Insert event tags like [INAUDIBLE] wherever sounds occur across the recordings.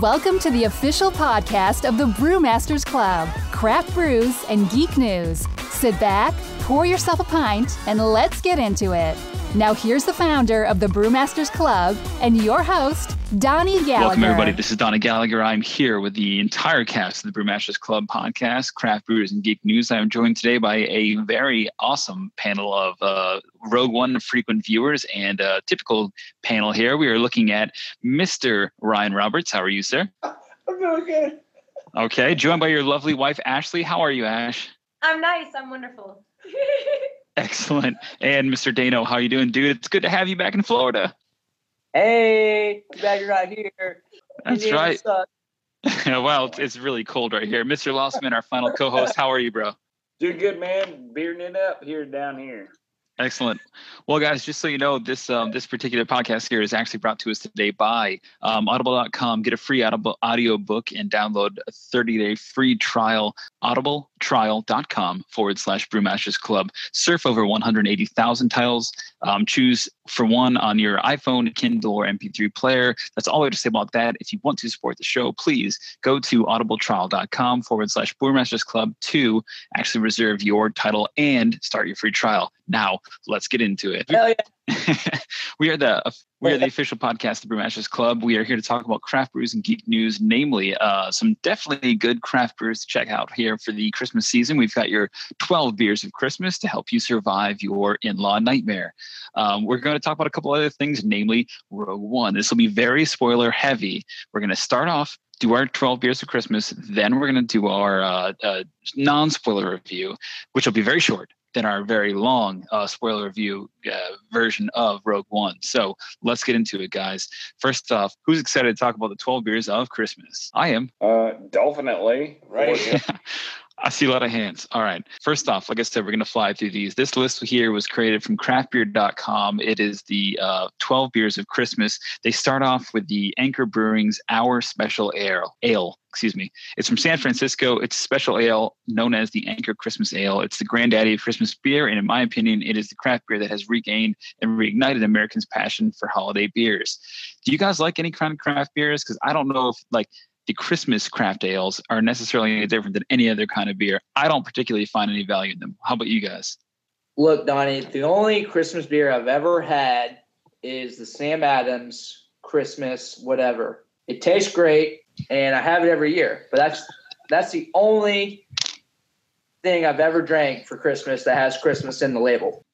Welcome to the official podcast of the Brewmasters Club, craft brews and geek news. Sit back, pour yourself a pint, and let's get into it. Now, here's the founder of the Brewmasters Club and your host, Donnie Gallagher. Welcome, everybody. This is Donnie Gallagher. I'm here with the entire cast of the Brewmasters Club podcast, Craft Brews and Geek News. I am joined today by a very awesome panel of uh, Rogue One frequent viewers and a typical panel here. We are looking at Mr. Ryan Roberts. How are you, sir? I'm doing good. Okay. Joined by your lovely wife, Ashley. How are you, Ash? I'm nice. I'm wonderful. [LAUGHS] Excellent. And Mr. Dano, how are you doing, dude? It's good to have you back in Florida. Hey, glad you're right here. That's Indiana right. sucks. well, it's, it's really cold right here. Mr. Louseman, our final co-host, how are you, bro? Doing good, man. Bearding it up here down here. Excellent. Well, guys, just so you know, this um, this particular podcast here is actually brought to us today by um, Audible.com. Get a free Audible audio book and download a 30 day free trial. Audibletrial.com forward slash Brewmasters Club. Surf over 180,000 titles. Um, choose for one on your iPhone, Kindle, or MP3 player. That's all I have to say about that. If you want to support the show, please go to audibletrial.com forward slash Brewmasters Club to actually reserve your title and start your free trial. Now, let's get into it. Hell yeah. [LAUGHS] we are the we are the official podcast of Brewmasters Club. We are here to talk about craft brews and geek news, namely uh, some definitely good craft brews to check out here for the Christmas season. We've got your 12 beers of Christmas to help you survive your in-law nightmare. Um, we're going to talk about a couple other things, namely Rogue One. This will be very spoiler heavy. We're going to start off do our 12 beers of Christmas. Then we're going to do our uh, uh, non spoiler review, which will be very short than our very long uh, spoiler review uh, version of Rogue One. So let's get into it, guys. First off, who's excited to talk about the 12 beers of Christmas? I am. Uh, definitely. Right. [LAUGHS] I see a lot of hands. All right. First off, like I said, we're going to fly through these. This list here was created from craftbeer.com. It is the uh, 12 beers of Christmas. They start off with the Anchor Brewing's Our Special Ale. Ale. Excuse me. It's from San Francisco. It's a special ale known as the Anchor Christmas Ale. It's the granddaddy of Christmas beer, and in my opinion, it is the craft beer that has regained and reignited Americans' passion for holiday beers. Do you guys like any kind of craft beers? Because I don't know if like the Christmas craft ales are necessarily any different than any other kind of beer. I don't particularly find any value in them. How about you guys? Look, Donnie, the only Christmas beer I've ever had is the Sam Adams Christmas whatever. It tastes great, and I have it every year. But that's that's the only thing I've ever drank for Christmas that has Christmas in the label.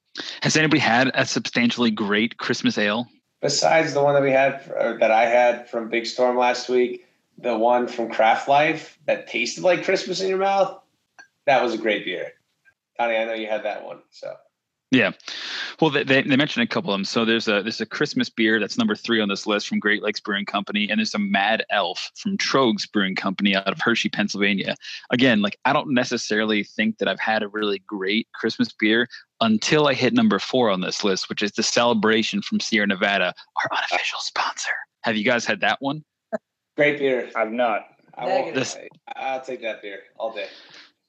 Has anybody had a substantially great Christmas ale? Besides the one that we had, or that I had from Big Storm last week, the one from Craft Life that tasted like Christmas in your mouth, that was a great beer. Connie, I know you had that one. So Yeah. Well, they, they, they mentioned a couple of them. So there's a there's a Christmas beer that's number three on this list from Great Lakes Brewing Company, and there's a Mad Elf from Tröegs Brewing Company out of Hershey, Pennsylvania. Again, like I don't necessarily think that I've had a really great Christmas beer until I hit number four on this list, which is the Celebration from Sierra Nevada, our unofficial sponsor. Have you guys had that one? Great beer. I've not. I won't, This- I'll take that beer all day.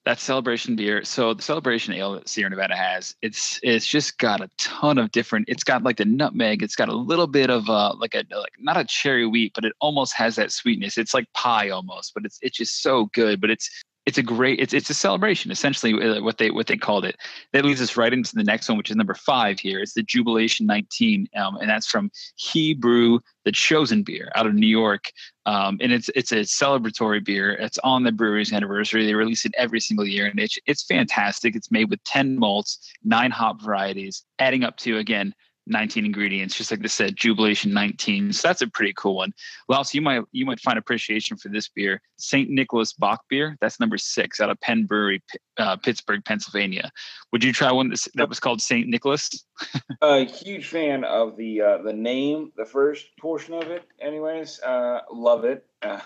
that celebration beer so the celebration ale that sierra nevada has it's it's just got a ton of different it's got like the nutmeg it's got a little bit of uh like a like not a cherry wheat but it almost has that sweetness it's like pie almost but it's it's just so good but it's it's a great it's it's a celebration essentially uh, what they what they called it that leads us right into the next one which is number five here it's the Jewbelation 19 um, and that's from He'Brew the chosen beer out of new york um, and it's it's a celebratory beer. It's on the brewery's anniversary. They release it every single year, and it's it's fantastic. It's made with ten malts, nine hop varieties, adding up to again 19 ingredients, just like they said, Jewbelation 19. So that's a pretty cool one. Well, also you might you might find appreciation for this beer, St. Nikolaus Bock Bier. That's number six out of Penn Brewery, uh, Pittsburgh, Pennsylvania. Would you try one that was called St. Nicholas? [LAUGHS] A huge fan of the uh, the name, the first portion of it. Anyways, uh, love it. Uh,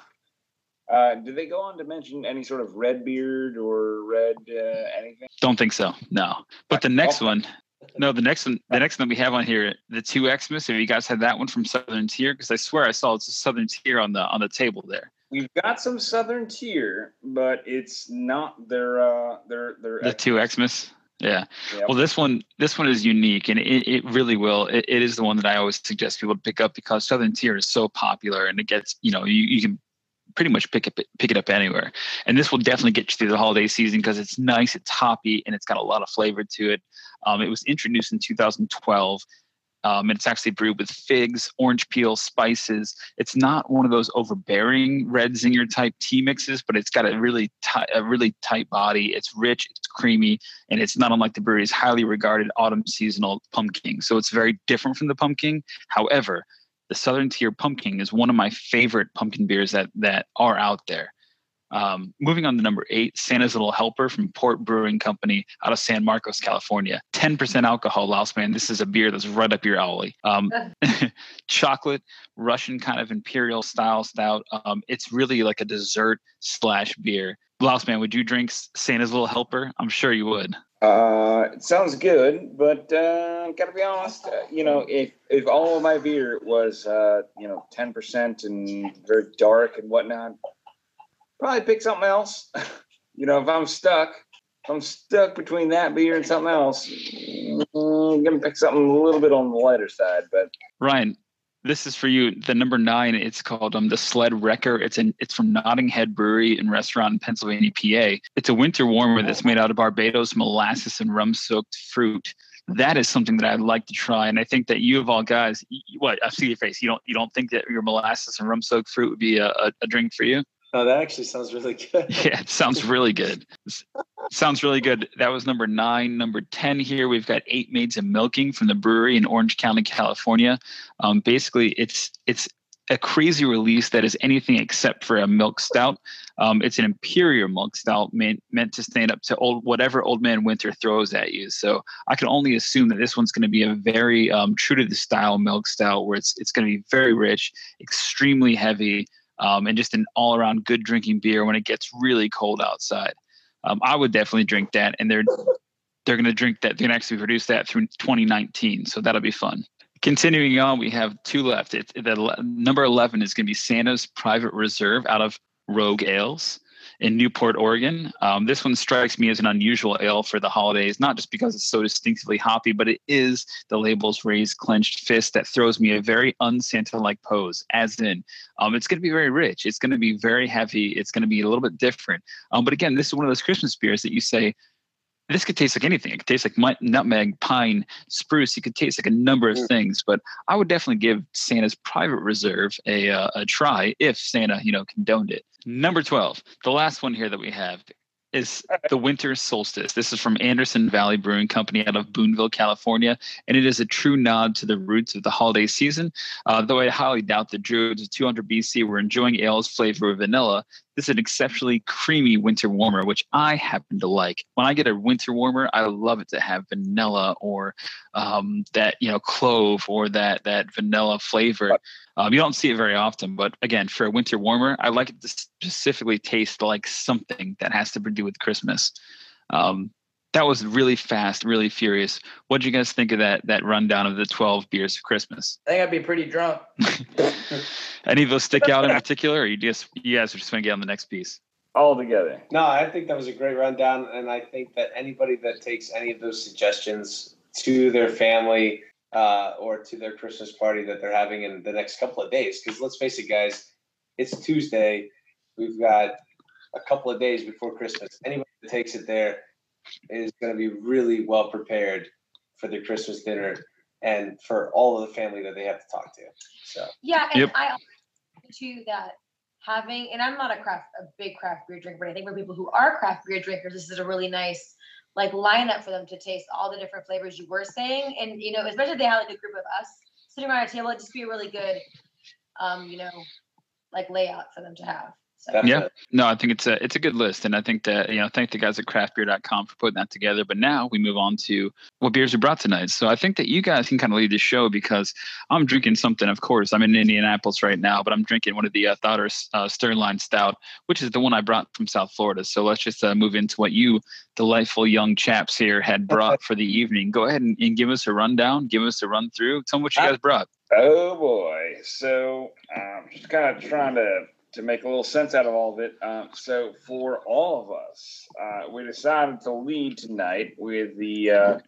uh, do they go on to mention any sort of red beard or red uh, anything? Don't think so. No. But the next one, no, the next one, the next one we have on here, the two Xmas. Have you guys had that one from Southern Tier? Because I swear I saw it's a Southern Tier on the on the table there. We've got some Southern tier, but it's not their uh, their their. The two Xmas. Yeah. Yep. Well, this one, this one is unique, and it, it really will. It, it is the one that I always suggest people to pick up because Southern Tier is so popular, and it gets, you know, you, you can pretty much pick it pick it up anywhere. And this will definitely get you through the holiday season because it's nice, it's hoppy, and it's got a lot of flavor to it. Um, it was introduced in 2012. Um, and it's actually brewed with figs, orange peel, spices. It's not one of those overbearing red zinger type tea mixes, but it's got a really tight, a really tight body. It's rich, it's creamy, and it's not unlike the brewery's highly regarded autumn seasonal pumpkin. So it's very different from the pumpkin. However, the Southern Tier Pumpkin is one of my favorite pumpkin beers that that are out there. Um, moving on to number eight, Santa's Little Helper from Port Brewing Company out of San Marcos, California. 10% alcohol, Louse man. This is a beer that's right up your alley. Um, [LAUGHS] [LAUGHS] chocolate, Russian kind of imperial style stout. Um, it's really like a dessert slash beer. Louse man, would you drink Santa's Little Helper? I'm sure you would. Uh, it sounds good, but uh, gotta be honest. Uh, you know, if if all of my beer was uh, you know ten percent and very dark and whatnot, probably pick something else. [LAUGHS] you know, if I'm stuck, if I'm stuck between that beer and something else, I'm gonna pick something a little bit on the lighter side. But Ryan, this is for you. The number nine, it's called um the Sled Wrecker. It's in it's from Nodding Head Brewery and Restaurant in Pennsylvania, PA. It's a winter warmer that's made out of Barbados molasses and rum soaked fruit. That is something that I'd like to try, and I think that you of all guys, what I see your face. You don't you don't think that your molasses and rum soaked fruit would be a, a, a drink for you? Oh, that actually sounds really good. [LAUGHS] yeah, sounds really good. sounds really good. That was number nine. Number 10 here, we've got Eight Maids of Milking from the Bruery in Orange County, California. Um, basically, it's it's a crazy release that is anything except for a milk stout. Um, it's an imperial milk stout meant, meant to stand up to old whatever old man winter throws at you. So I can only assume that this one's going to be a very um, true to the style milk stout, where it's it's going to be very rich, extremely heavy um, and just an all around good drinking beer when it gets really cold outside. Um, I would definitely drink that, and they're they're going to drink that. They're going to actually produce that through 2019, so that'll be fun. Continuing on, we have two left. It's the number 11 is going to be Santa's Private Reserve out of Rogue Ales in Newport, Oregon. Um, this one strikes me as an unusual ale for the holidays, not just because it's so distinctively hoppy, but it is the label's raised clenched fist that throws me a very unsanta like pose, as in, um, it's going to be very rich. It's going to be very heavy. It's going to be a little bit different. Um, but again, this is one of those Christmas beers that you say, this could taste like anything. It could taste like nutmeg, pine, spruce. It could taste like a number of things. But I would definitely give Santa's Private Reserve a uh, a try if Santa, you know, condoned it. Number 12, the last one here that we have is the winter solstice. This is from Anderson Valley Brewing Company out of Boonville, California, and it is a true nod to the roots of the holiday season. Uh, though I highly doubt the Druids of 200 BC were enjoying ale's flavor of vanilla, this is an exceptionally creamy winter warmer, which I happen to like. When I get a winter warmer, I love it to have vanilla or um, that you know clove or that that vanilla flavor. Um, you don't see it very often, but again, for a winter warmer, I like it to specifically taste like something that has to do with Christmas. Um, that was really fast, really furious. What did you guys think of that that rundown of the twelve beers for Christmas? I think I'd be pretty drunk. [LAUGHS] Any of those stick out in particular, or you just you guys are just going to get on the next piece? All together. No, I think that was a great rundown, and I think that anybody that takes any of those suggestions to their family uh, or to their Christmas party that they're having in the next couple of days, because let's face it, guys, it's Tuesday. We've got a couple of days before Christmas. Anybody that takes it there is going to be really well prepared for their Christmas dinner and for all of the family that they have to talk to. So yeah, and Yep. I also think, too that having and I'm not a craft a big craft beer drinker, but I think for people who are craft beer drinkers, this is a really nice like lineup for them to taste all the different flavors you were saying, and you know, especially if they have like a group of us sitting around a table, it'd just be a really good, um, you know, like layout for them to have. So definitely. No, I think it's a it's a good list, and I think that you know thank the guys at craftbeer.com for putting that together. But now we move on to what beers we brought tonight. So I think that you guys can kind of lead the show because I'm drinking something. Of course, I'm in Indianapolis right now, but I'm drinking one of the uh, Thotter uh, Sternline Stout, which is the one I brought from South Florida. So let's just uh, move into what you delightful young chaps here had [LAUGHS] brought for the evening. Go ahead and, and give us a rundown, give us a run through. Tell me what you guys brought. Oh boy. So I'm just kind of trying to to make a little sense out of all of it. Um, so for all of us, uh, we decided to lead tonight with the. Uh,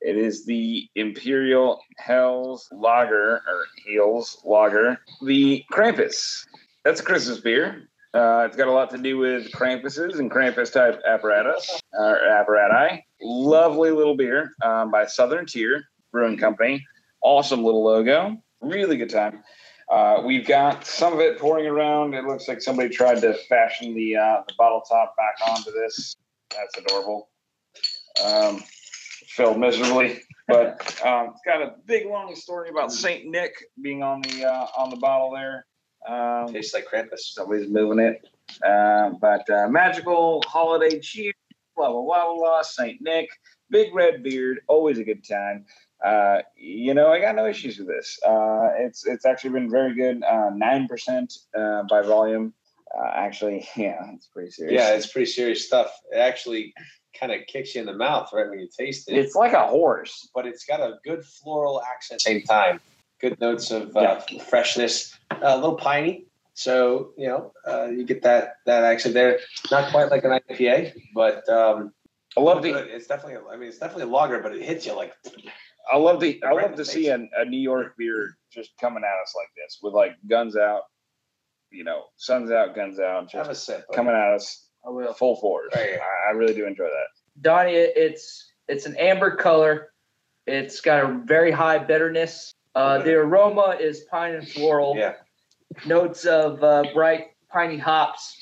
it is the Imperial Hells Lager or Heels Lager, the Krampus. That's a Christmas beer. Uh, it's got a lot to do with Krampuses and Krampus type apparatus or apparati. Lovely little beer um, by Southern Tier Brewing Company. Awesome little logo. Really good time. Uh, we've got some of it pouring around. It looks like somebody tried to fashion the uh, the bottle top back onto this. That's adorable. Um, failed miserably, [LAUGHS] but um, it's got a big long story about Saint Nick being on the uh, on the bottle there. Um, Tastes like Krampus. somebody's moving it. Uh, but uh, magical holiday cheer, blah blah blah blah blah. Saint Nick, big red beard, always a good time. Uh, you know, I got no issues with this. Uh, it's it's actually been very good. Uh, Nine percent uh, by volume. Uh, actually, [LAUGHS] yeah, it's pretty serious. Yeah, it's pretty serious stuff. It actually kind of kicks you in the mouth right when you taste it. it's like a horse. but it's got a good floral accent at the same time. Good notes of uh, freshness, a little piney. So you know, uh, you get that that accent there. Not quite like an IPA, but um, I love the. It's definitely. I mean, it's definitely a lager, but it hits you like I love the I love to see a, a New York beer just coming at us like this with like guns out, you know, suns out, guns out, have a sip. buddy. coming at us I will. full force. Right here. I, I really do enjoy that. Donnie, it- it's it's an amber color. It's got a very high bitterness. Uh, the aroma is pine and floral. Yeah, Notes of uh, bright piney hops,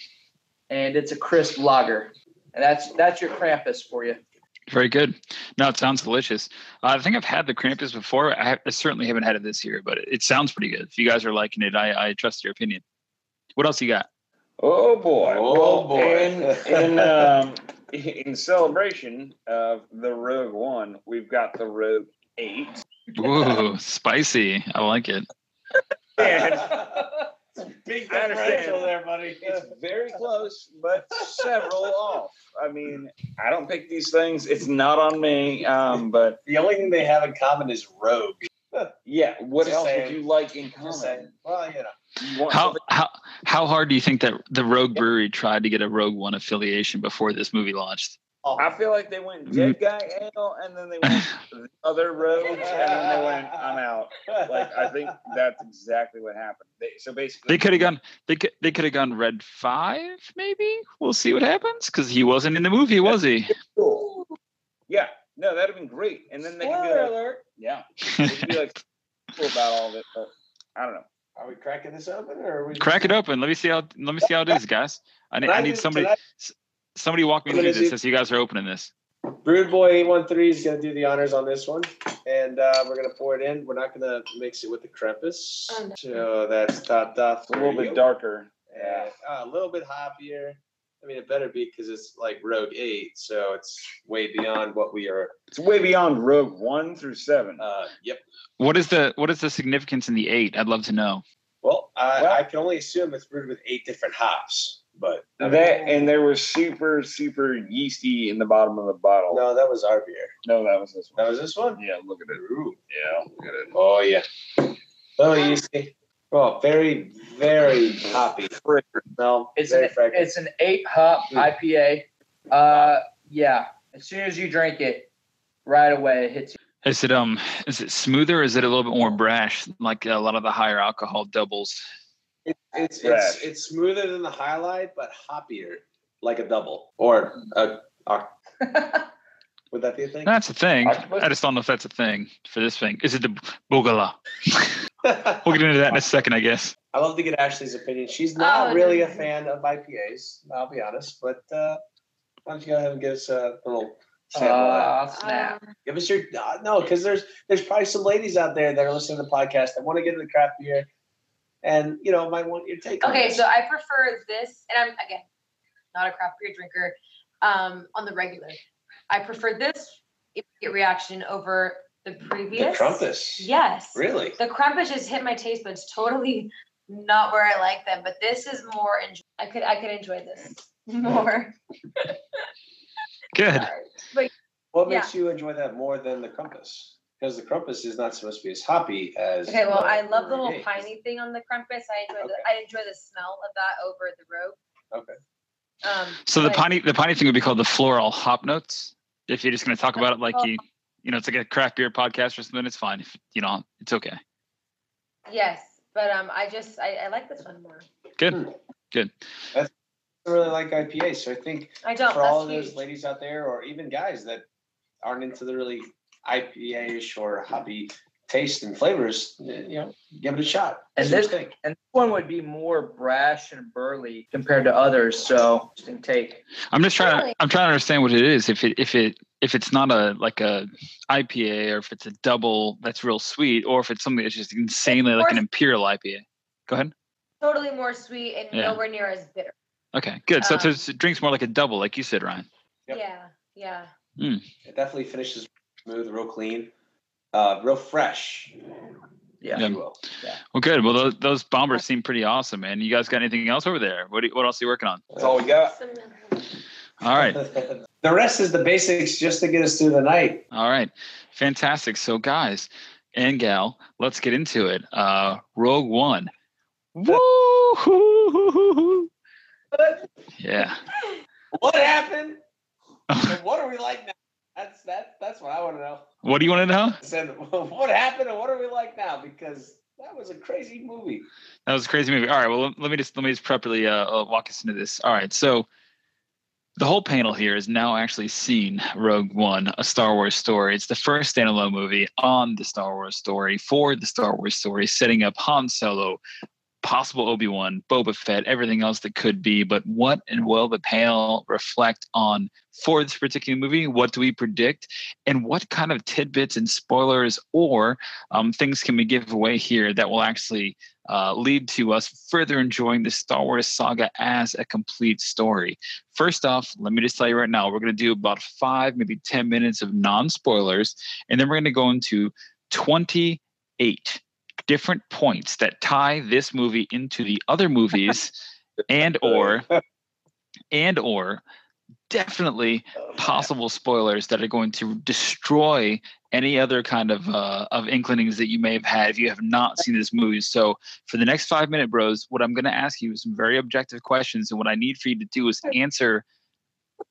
and it's a crisp lager. And that's that's your Krampus for you. Very good. No, it sounds delicious. Uh, I think I've had the Krampus before. I, I certainly haven't had it this year, but it, it sounds pretty good. If you guys are liking it, I, I trust your opinion. What else you got? Oh boy! Oh, Well, boy. In in, [LAUGHS] um, in celebration of the Rogue One, we've got the Rogue Eight. Ooh, spicy. I like it. [LAUGHS] And big I differential there, buddy. it's very close, but several off. I mean, I don't pick these things. It's not on me. Um, but The only thing they have in common is rogue. yeah, what Just else would you like in Just saying. common? Well, you know. You How something- how how hard do you think that the Rogue Brewery tried to get a Rogue One affiliation before this movie launched? I feel like they went dead guy ale, and then they went the other roads, and then they went I'm out. Like I think that's exactly what happened. They, so basically, They could have gone. They could. They could have gone Red Five. Maybe we'll see what happens because he wasn't in the movie, was he? Cool. Yeah, no, that'd have been great. And then they could be Spoiler like, alert. yeah, they could be like cool about all of it, but I don't know. Are we cracking this open, or are we Crack it open. Let me see how. Let me see how it is, guys. I need. I need somebody. Can Somebody walk me through this do- as you guys are opening this. Brewed Boy eight one three is going to do the honors on this one, and uh, we're going to pour it in. We're not going to mix it with the Krampus, Oh, no. so that's dot dot. A little bit darker. Yeah, uh, a little bit hoppier. I mean, it better be because it's like Rogue Eight, so it's way beyond what we are. It's way beyond Rogue One through Seven. Uh, yep. What is the What is the significance in the eight? I'd love to know. Well, I, Well- I can only assume it's brewed with eight different hops, but I mean, that and they were super, super yeasty in the bottom of the bottle. no, that was our beer. No, that was this one. That was this one. Yeah, look at it. Ooh. Yeah, look at it. Oh yeah. Oh, yeasty. Oh, very, very hoppy. No, It's very an fragrant. it's an eight hop IPA. Uh, yeah. As soon as you drink it, right away it hits you. Is it um? Is it smoother? Or is it a little bit more brash, like a lot of the higher alcohol doubles? It- it's Fresh. it's it's smoother than the highlight, but hoppier, like a double or a. a [LAUGHS] would that be a thing? That's a thing. Octopus? I just don't know if that's a thing for this thing. Is it the Bugala? [LAUGHS] We'll get into that in a second, I guess. I love to get Ashley's opinion. She's not Oh, really a fan of IPAs. I'll be honest, but uh, why don't you go ahead and give us a little sample? of that? Uh, snap. Um, Give us your uh, no, because there's there's probably some ladies out there that are listening to the podcast that want to get into craft beer, and you know might want your take. on okay, this. so I prefer this, and I'm again not a craft beer drinker. Um, on the regular, I prefer this immediate reaction over the previous. the previous. Krampus. Yes. Really? The Krampus just hit my taste buds totally not where I like them, but this is more. Enjoy- I could I could enjoy this more. Good. [LAUGHS] But What makes you enjoy that more than the Krampus? Because the Krampus is not supposed to be as hoppy as. Okay, well, I love the Rogue little Eight. piney thing on the Krampus. I enjoy the I enjoy the smell of that over the rogue. Okay. Um, So the but- piney, the piney thing would be called the floral hop notes. If you're just going to talk about it like you, you know, it's like a craft beer podcast or something. It's fine. If you know, it's okay. Yes, but um, I just I, I like this one more. Good. Good. That's I really like IPA, so I think I don't. for all of those huge. ladies out there, or even guys that aren't into the really IPA-ish or hoppy taste and flavors, you know, give it a shot. And See this- And this one would be more brash and burly compared to others. So interesting take. I'm just trying. To, I'm trying to understand what it is. If it if it if it's not a like a IPA or if it's a double that's real sweet, or if it's something that's just insanely like an imperial IPA. Go ahead. Totally more sweet and Yeah. nowhere near as bitter. Okay, good. So Um, it's, it drinks more like a double, like you said, Ryan. Yep. Yeah, yeah. It definitely finishes smooth, real clean, uh, real fresh. Yeah. Yeah. if you. Well, good. Well, those, those bombers seem pretty awesome, man. You guys got anything else over there? What do you, what else are you working on? That's all we got. All right, [LAUGHS] the rest is the basics just to get us through the night. all right, fantastic. So, guys and gal, let's get into it. Uh, Rogue One. Woo! [LAUGHS] Yeah. What happened? [LAUGHS] And what are we like now? That's that. That's what I want to know. What do you want to know? I said, [LAUGHS] what happened and what are we like now? Because that was a crazy movie. That was a crazy movie. All right. Well, let, me just let me just properly uh, uh, walk us into this. All right. So the whole panel here has now actually seen Rogue One, a Star Wars story. It's the first standalone movie on the Star Wars story for the Star Wars story, setting up Han Solo, possible Obi Wan, Boba Fett, everything else that could be. But what and will the panel reflect on for this particular movie? What do we predict? And what kind of tidbits and spoilers or um, things can we give away here that will actually uh, lead to us further enjoying the Star Wars saga as a complete story. First off, let me just tell you right now, we're going to do about five, maybe 10 minutes of non spoilers, and then we're going to go into 28 different points that tie this movie into the other movies [LAUGHS] and or [LAUGHS] and or definitely possible spoilers that are going to destroy any other kind of uh, of inclinings that you may have had if you have not seen this movie. So for the next five minute bros, what I'm going to ask you is some very objective questions, and what I need for you to do is answer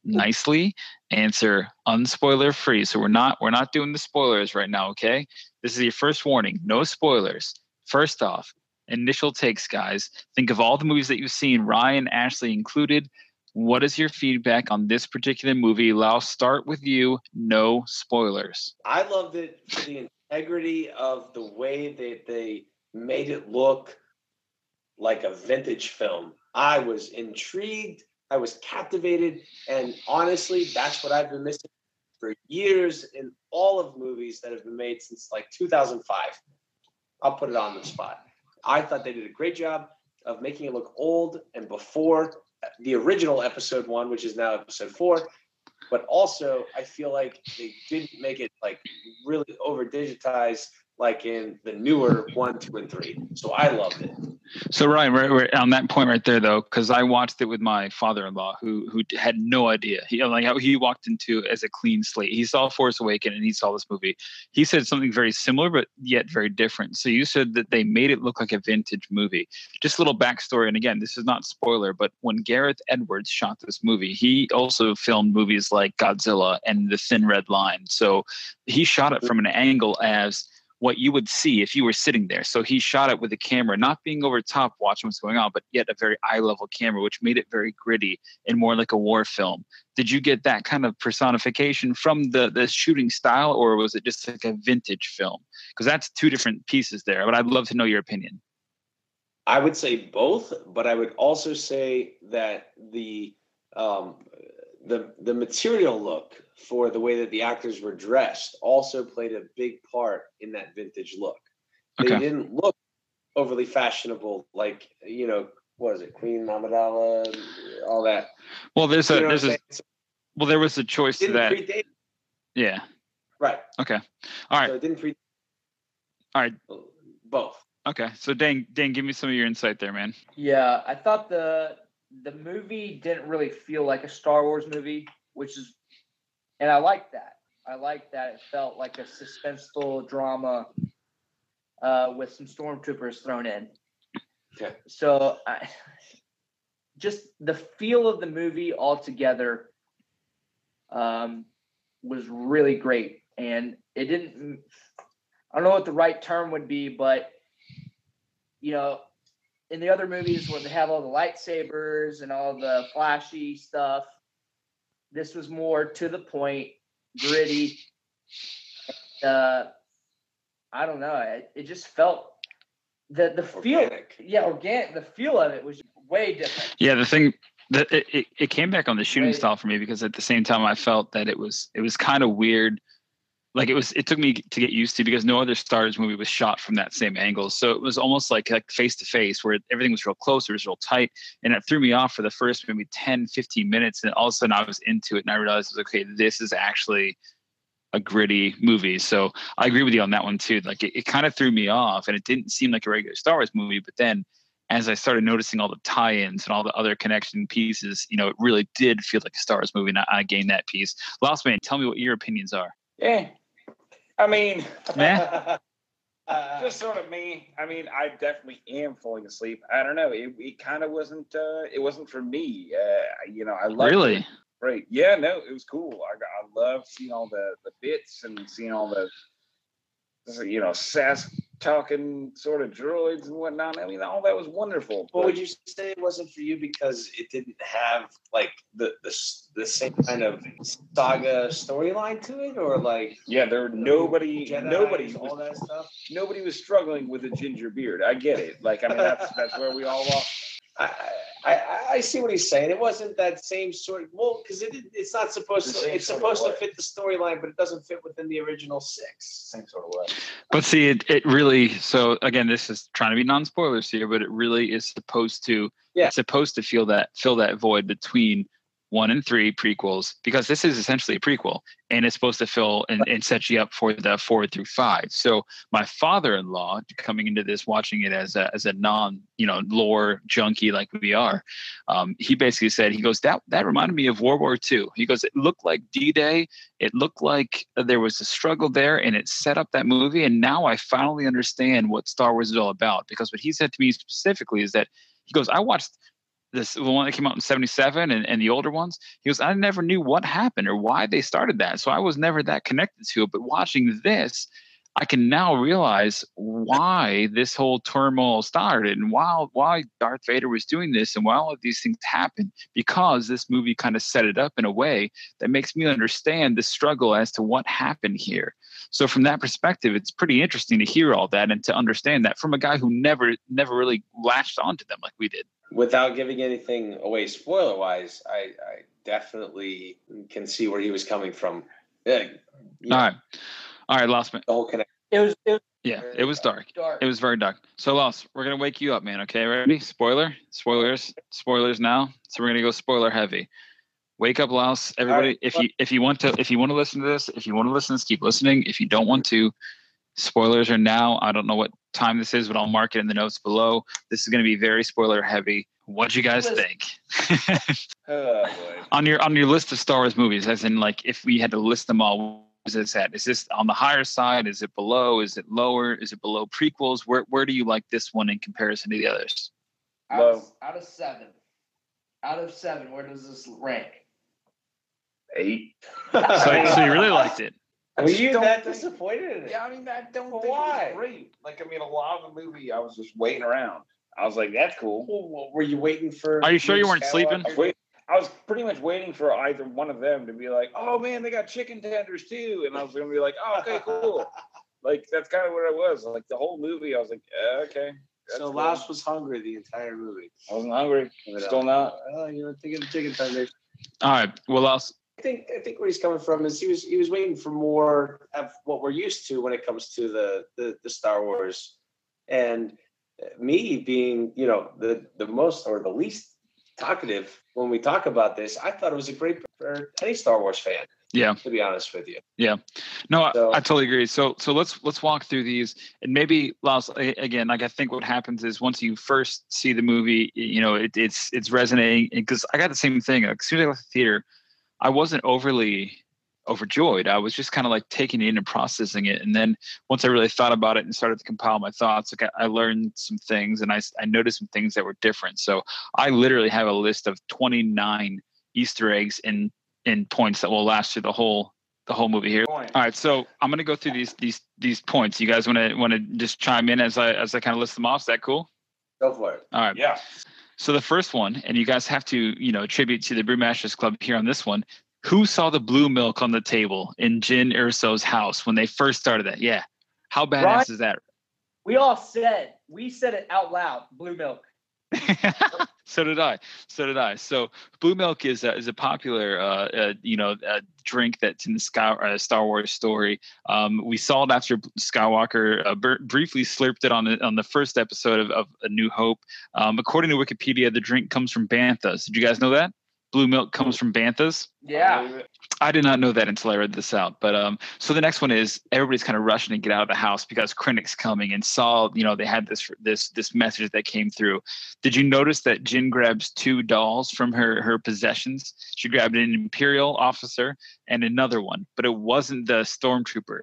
nicely, answer unspoiler free. So we're not we're not doing the spoilers right now. Okay, this is your first warning. No spoilers. First off, initial takes, guys. Think of all the movies that you've seen, Ryan, Ashley included. What is your feedback on this particular movie? I'll start with you. No spoilers. I loved it for the integrity of the way that they made it look like a vintage film. I was intrigued, I was captivated, and honestly, that's what I've been missing for years in all of movies that have been made since like 2005. I'll put it on the spot. I thought they did a great job of making it look old and before the original episode one, which is now episode four. But also, I feel like they didn't make it like really over digitized like in the newer one, two, and three. So I loved it. So Ryan, on that point right there though, because I watched it with my father-in-law who who had no idea. He like he walked into as a clean slate. He saw Force Awaken and he saw this movie. He said something very similar, but yet very different. So you said that they made it look like a vintage movie. Just a little backstory, and again, this is not spoiler, but when Gareth Edwards shot this movie, he also filmed movies like Godzilla and The Thin Red Line. So he shot it from an angle as what you would see if you were sitting there. So he shot it with a camera, not being over top watching what's going on, but yet a very eye level camera, which made it very gritty and more like a war film. Did you get that kind of personification from the the shooting style, or was it just like a vintage film? Because that's two different pieces there. But I'd love to know your opinion. I would say both, but I would also say that the um, the the material look for the way that the actors were dressed also played a big part in that vintage look. They Okay. didn't look overly fashionable, like you know, what was it, Queen Amidala, all that. Well, there's a You know there's a saying? So well there was a choice to didn't that. predate, Yeah. right? Okay. All right. So it didn't predate. All right. Both. Okay. So Dan, Dan, give me some of your insight there, man. Yeah, I thought the the movie didn't really feel like a Star Wars movie, which is, and I like that. I like that it felt like a suspenseful drama uh, with some stormtroopers thrown in. Okay. So I, [LAUGHS] just the feel of the movie altogether um, was really great, and it didn't. I don't know what the right term would be, but you know, in the other movies where they have all the lightsabers and all the flashy stuff, this was more to the point, gritty. Uh, I don't know. It, it just felt the the feel, yeah, organic. The feel of it was way different. Yeah, the thing that it, it, it came back on the shooting Right. style for me because at the same time I felt that it was it was kind of weird. Like it was it took me to get used to because no other Star Wars movie was shot from that same angle. So it was almost like face to face where everything was real close, it was real tight. And it threw me off for the first maybe 10, 15 minutes. And all of a sudden I was into it and I realized okay, this is actually a gritty movie. So I agree with you on that one too. Like it, it kind of threw me off and it didn't seem like a regular Star Wars movie, but then as I started noticing all the tie-ins and all the other connection pieces, you know, it really did feel like a Star Wars movie, and I, I gained that piece. Last man, tell me what your opinions are. Yeah. I mean, Meh? Uh, [LAUGHS] just sort of me. I mean, I definitely am falling asleep. I don't know. It, it kind of wasn't. Uh, it wasn't for me. Uh, you know, I love Really? Great. Yeah. No, it was cool. I, I love seeing all the the bits and seeing all the, you know, sass talking sort of droids and whatnot. I mean, all that was wonderful. But but- would you say it wasn't for you because it didn't have like the the, the same kind of saga storyline to it, or like yeah, there nobody, nobody, all was, that stuff? nobody was struggling with a ginger beard. I get it. Like, I mean, that's that's where we all are. I, I I- I see what he's saying. It wasn't that same sort. Of, well, because it it's not supposed The to. It's supposed to fit the storyline, but it doesn't fit within the original six. Same sort of way. But see, it, it really. So again, this is trying to be non-spoilers here, but it really is supposed to. Yeah. It's supposed to feel that fill that void between one and three prequels because this is essentially a prequel and it's supposed to fill and, and set you up for the four through five. So my father-in-law coming into this, watching it as a as a non you know lore junkie like we are, um, he basically said he goes that that reminded me of World War II. He goes it looked like D-Day it looked like there was a struggle there and it set up that movie and now i finally understand what star wars is all about because what he said to me specifically is that he goes i watched this the one that came out in 77 and, and the older ones he goes i never knew what happened or why they started that so i was never that connected to it but watching this i can now realize why this whole turmoil started and why why darth vader was doing this and why all of these things happened because this movie kind of set it up in a way that makes me understand the struggle as to what happened here. So from that perspective, it's pretty interesting to hear all that and to understand that from a guy who never never really latched onto them like we did. Without giving anything away, spoiler wise, I, I definitely can see where he was coming from. Yeah, yeah, All right. All right, Lost man. the whole connection. It was it was Yeah, it was dark. dark. It was very dark. So Lost, we're gonna wake you up, man. Okay, ready? Spoiler, spoilers, spoilers now. So we're gonna go spoiler heavy. Wake up, Louse. Everybody, if you if you want to if you want to listen to this, if you want to listen to this, keep listening. If you don't want to, spoilers are now. I don't know what time this is, but I'll mark it in the notes below. This is gonna be very spoiler heavy. What'd you guys Listen. think? [LAUGHS] Oh boy. on your on your list of Star Wars movies, as in like if we had to list them all, is this at? Is this on the higher side? Is it below? Is it lower? Is it below prequels? Where where do you like this one in comparison to the others? out, Low. of, out of seven. Out of seven, where does this rank? Eight. [LAUGHS] So, so you really liked it. I Were you that think- disappointed in it? Yeah, I mean, I don't Well, think why? it was great. Like, I mean, a lot of the movie, I was just waiting around. I was like, that's cool. Well, well, were you waiting for? Are you sure you weren't sleeping? I was, I was pretty much waiting for either one of them to be like, oh man, they got chicken tenders too. And I was going to be like, oh, okay, cool. [LAUGHS] like, that's kind of what I was. Like, the whole movie, I was like, uh, okay. that's So cool. Louse was hungry the entire movie. I wasn't hungry. Still not. Oh, you were thinking of chicken tenders. All right. Well, else. I think I think where he's coming from is he was he was waiting for more of what we're used to when it comes to the the, the Star Wars, and me being you know the the most or the least talkative when we talk about this, I thought it was a great for any Star Wars fan. Yeah. to be honest with you. Yeah. No, I, So- I totally agree. So so let's let's walk through these and maybe Louse again. Like I think what happens is once you first see the movie, you know, it, it's it's resonating because I got the same thing. Like, as soon as I left the theater, I wasn't overly overjoyed. I was just kind of like taking it in and processing it. And then once I really thought about it and started to compile my thoughts, like I, I learned some things and I, I noticed some things that were different. So I literally have a list of 29 Easter eggs and, and points that will last through the whole, the whole movie here. All right, so I'm gonna go through these these these points. You guys want to want to just chime in as I as I kind of list them off? Is that cool? Go for it. All right. Yeah. So the first one, and you guys have to, you know, attribute to the Brewmasters Club here on this one. Who saw the blue milk on the table in Jyn Erso's house when they first started that? Yeah. How badass Ryan- is that? We all said we said it out loud. Blue milk. [LAUGHS] so did I. So did I. So blue milk is a, is a popular, uh, uh, you know, uh, drink that's in the Sky, uh, Star Wars story. Um, we saw it after Skywalker uh, br- briefly slurped it on the on the first episode of, of A New Hope. Um, according to Wikipedia, the drink comes from banthas. Did you guys know that? Blue milk comes from banthas. Yeah. I did not know that until I read this out. But um, so the next one is everybody's kind of rushing to get out of the house because Krennic's coming and saw, you know, they had this this this message that came through. Did you notice that Jyn grabs two dolls from her her possessions? She grabbed an Imperial officer and another one, but it wasn't the stormtrooper.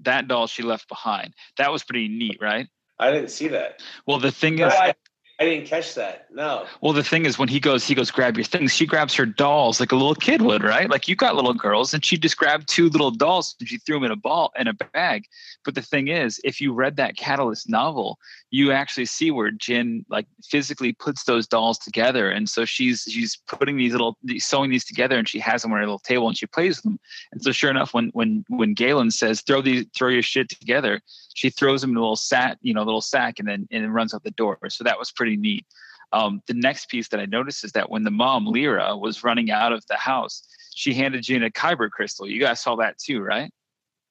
That doll she left behind. That was pretty neat, right? I didn't see that. Well, the thing No, is, I, I didn't catch that. No. Well, the thing is, when he goes, he goes, grab your things. She grabs her dolls like a little kid would, right? Like you got little girls, and she just grabbed two little dolls and she threw them in a ball in a bag. But the thing is, if you read that Catalyst novel, you actually see where Jyn like physically puts those dolls together, and so she's she's putting these little sewing these together, and she has them on her little table, and she plays them. And so, sure enough, when when when Galen says, "Throw these, throw your shit together," she throws them in a little sack, you know, little sack, and then and then runs out the door. So that was pretty neat. Um, the next piece that I noticed is that when the mom Lyra was running out of the house, she handed Jyn a kyber crystal. You guys saw that too, right?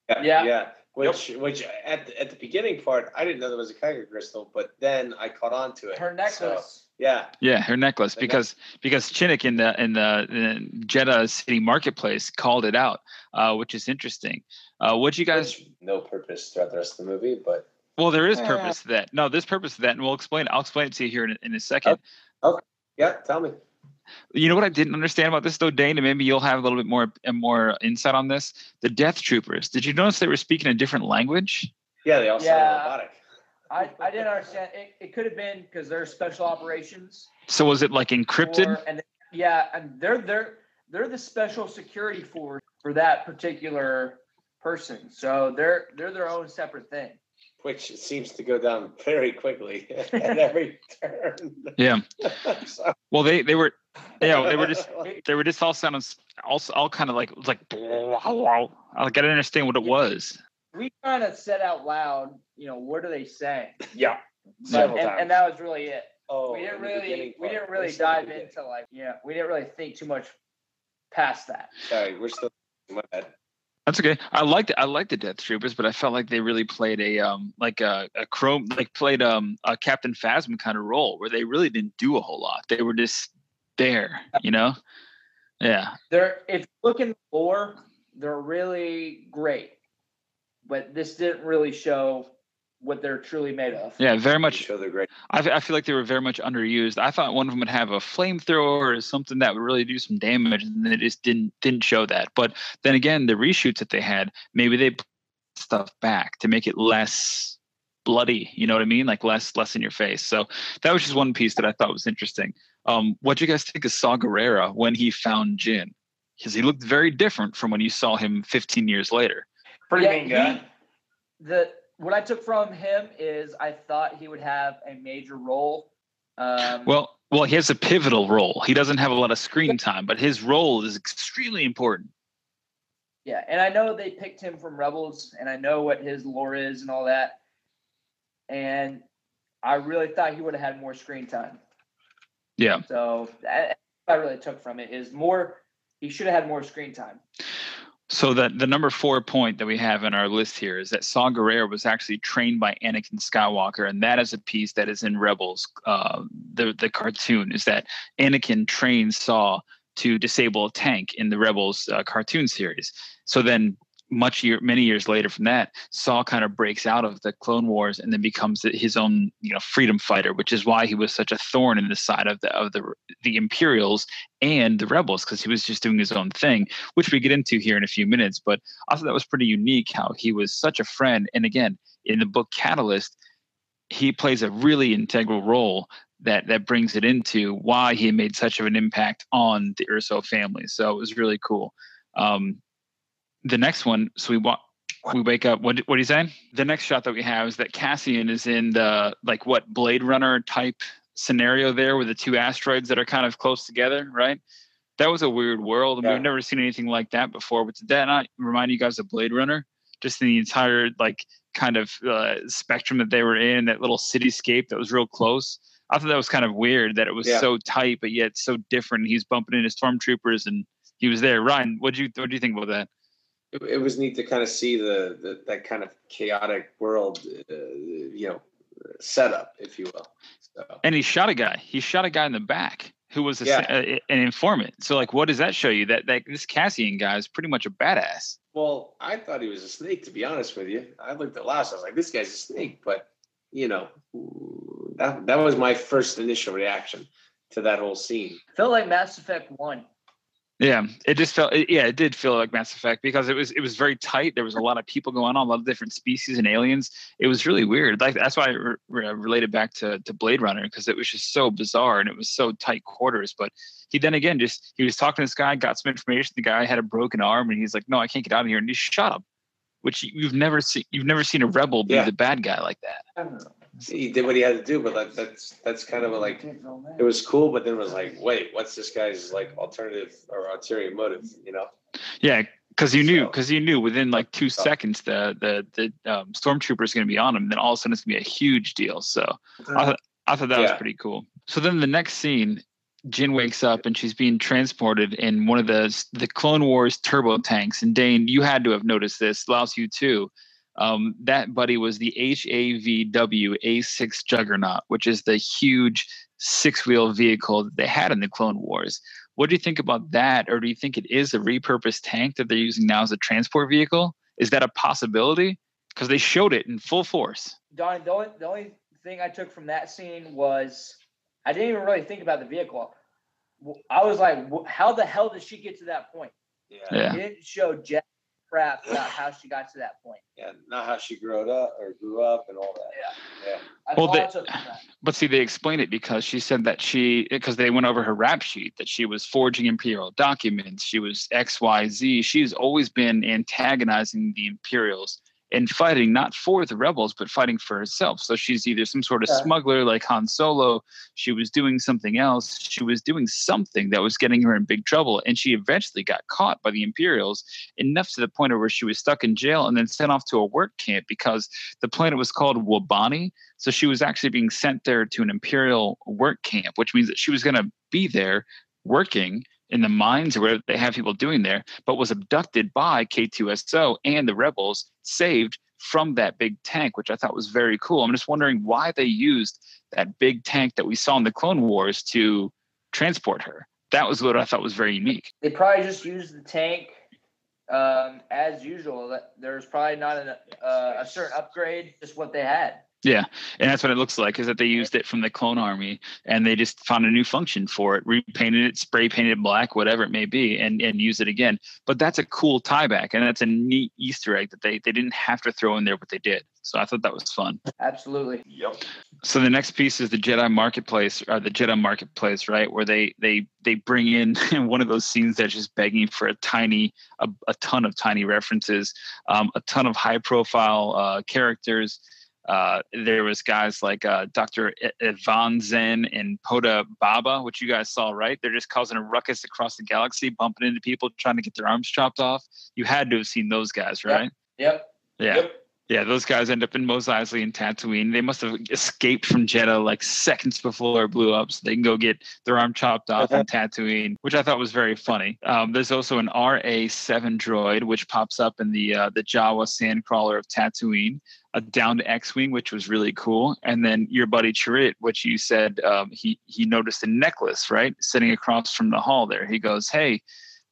Yeah. Yeah. Yeah. Which, which at the, at the beginning part, I didn't know there was a kyber crystal, but then I caught on to it. Her necklace. Yeah. Yeah, her necklace The because because Chinook in the in the, in Jedha City Marketplace called it out, uh, which is interesting. Uh, what you guys? Which no purpose throughout the rest of the movie, but Well, there is purpose to that. No, there's purpose to that, and we'll explain. I'll explain it to you here in, in a second. Okay. yeah, tell me. You know what I didn't understand about this though, Dane, and maybe you'll have a little bit more and more insight on this. The Death Troopers. Did you notice they were speaking a different language? Yeah, they all Yeah. sound robotic. I, I didn't understand. It, it could have been because they're special operations. So was it like encrypted? or- and yeah, and they're they're they're the special security force for that particular person. So they're they're their own separate thing. Which seems to go down very quickly [LAUGHS] at every turn. yeah. [LAUGHS] So- Well, they they were yeah they were just [LAUGHS] they were just all sounding s- also all kind of like it was like like I didn't understand what it was. We kind of said out loud, you know, what are they saying? Yeah. But- Several and, times. and that was really it. oh, we didn't really we didn't really still in the dive into like yeah we didn't really think too much past that. Sorry, we're still. My bad. That's okay. I liked I liked the Death Troopers, but I felt like they really played a um like a, a chrome like played um a Captain Phasma kind of role where they really didn't do a whole lot. They were just there, you know. Yeah. They're if you look in the they're really great, but this didn't really show what they're truly made of. Yeah, very much Show they're great. I, f- I feel like they were very much underused. I thought one of them would have a flamethrower or something that would really do some damage, and they just didn't didn't show that. But then again, the reshoots that they had, maybe they put stuff back to make it less bloody. You know what I mean? Like less less in your face. So that was just one piece that I thought was interesting. Um, what do you guys think of Saw Gerrera when he found Jyn? Because he looked very different from when you saw him 15 years later. Pretty Yeah, mean guy. he- the what I took from him is I thought he would have a major role. Um, Well, well, he has a pivotal role. He doesn't have a lot of screen time, but his role is extremely important. yeah, and I know they picked him from Rebels, and I know what his lore is and all that. And I really thought he would have had more screen time. Yeah. So I really took from it is more. He should have had more screen time. So that the number four point that we have in our list here is that Saw Gerrera was actually trained by Anakin Skywalker, and that is a piece that is in Rebels, uh, the the cartoon. Is that Anakin trained Saw to disable a tank in the Rebels uh, cartoon series. So then, much year, many years later from that, Saw kind of breaks out of the Clone Wars and then becomes his own, you know, freedom fighter, which is why he was such a thorn in the side of the of the the Imperials and the Rebels because he was just doing his own thing which we get into here in a few minutes. But I thought that was pretty unique how he was such a friend. And again, in the book Catalyst, he plays a really integral role that that brings it into why he made such of an impact on the Erso family. So it was really cool. Um, the next one, so we wa- we wake up. What what are you saying? The next shot that we have is that Cassian is in the like what Blade Runner type scenario there with the two asteroids that are kind of close together, right? That was a weird world. Yeah. We've never seen anything like that before. But did that not remind you guys of Blade Runner? Just the entire like kind of uh, spectrum that they were in, that little cityscape that was real close. I thought that was kind of weird that it was Yeah. so tight, but yet so different. He's bumping into stormtroopers and he was there. Ryan, what do you what do you think about that? It, it was neat to kind of see the, the that kind of chaotic world, uh, you know, setup, if you will. So And he shot a guy. He shot a guy in the back who was a, Yeah. a- an informant. So like, what does that show you? That that this Cassian guy is pretty much a badass. Well, I thought he was a snake, to be honest with you. I looked at last, I was like, this guy's a snake, but you know, that that was my first initial reaction to that whole scene. Felt like Mass Effect One. Yeah, it just felt. Yeah, it did feel like Mass Effect because it was it was very tight. There was a lot of people going on, a lot of different species and aliens. It was really weird. Like that's why I re- re- related back to to Blade Runner because it was just so bizarre and it was so tight quarters. But he then again just he was talking to this guy, got some information. The guy had a broken arm, and he's like, "No, I can't get out of here," and he shot him. Which you- you've never seen. You've never seen a rebel be Yeah. the bad guy like that. He did what he had to do, but that, that's that's kind of a, like it was cool, but then it was like, wait, what's this guy's like alternative or ulterior motive? You know? Yeah, because you knew So- because you knew within like two So- seconds the the the um, stormtrooper is going to be on him. Then all of a sudden it's going to be a huge deal. So I, th- I thought that was pretty cool. So then the next scene, Jyn wakes up and she's being transported in one of the the Clone Wars turbo tanks. And Dane, you had to have noticed this. Louse, you too. Um, that buddy was the HAVW A6 Juggernaut, which is the huge six wheel vehicle that they had in the Clone Wars. What do you think about that? Or do you think it is a repurposed tank that they're using now as a transport vehicle? Is that a possibility? Because they showed it in full force. Donnie, the only, the only thing I took from that scene was I didn't even really think about the vehicle. I was like, how the hell did she get to that point? Yeah. It didn't show jack crap [SIGHS] about how she got to that point. Yeah, not how she grew up or grew up and all that. Yeah. yeah. Well, all I the- took. But see, they explained it because she said that she, because they went over her rap sheet, that she was forging imperial documents. She was X, Y, Z. She's always been antagonizing the Imperials and fighting not for the rebels, but fighting for herself. So she's either some sort of Yeah. smuggler like Han Solo. She was doing something else. She was doing something that was getting her in big trouble. And she eventually got caught by the Imperials enough to the point where she was stuck in jail and then sent off to a work camp because the planet was called Wobani. So she was actually being sent there to an imperial work camp, which means that she was going to be there working in the mines or whatever they have people doing there, but was abducted by K2SO and the rebels, saved from that big tank, which I thought was very cool. I'm just wondering why they used that big tank that we saw in the Clone Wars to transport her. That was what I thought was very unique. They probably just used the tank um, as usual. There's probably not an, uh, a certain upgrade, just what they had. Yeah, and that's what it looks like is that they used it from the clone army and they just found a new function for it, repainted it, spray painted it black, whatever it may be, and and use it again. But that's a cool tieback, and that's a neat Easter egg that they they didn't have to throw in there, but they did. So I thought that was fun. Absolutely. Yep. So the next piece is the Jedi Marketplace, or the Jedi Marketplace, right? Where they they they bring in [LAUGHS] one of those scenes that's just begging for a tiny, a, a ton of tiny references, um, a ton of high profile uh, characters. Uh, there was guys like uh, Dr. Evazan and Ponda Baba, which you guys saw, right? They're just causing a ruckus across the galaxy, bumping into people, trying to get their arms chopped off. You had to have seen those guys, right? Yep. Yeah. Yep. Yeah, those guys end up in Mos Eisley and Tatooine. They must have escaped from Jedha like seconds before it blew up, so they can go get their arm chopped off on Tatooine, which I thought was very funny. Um, there's also an RA-7 droid, which pops up in the uh, the Jawa Sandcrawler of Tatooine. A down to X-wing, which was really cool, and then your buddy Chirrut, which you said um, he he noticed a necklace right sitting across from the hall there. He goes, "Hey,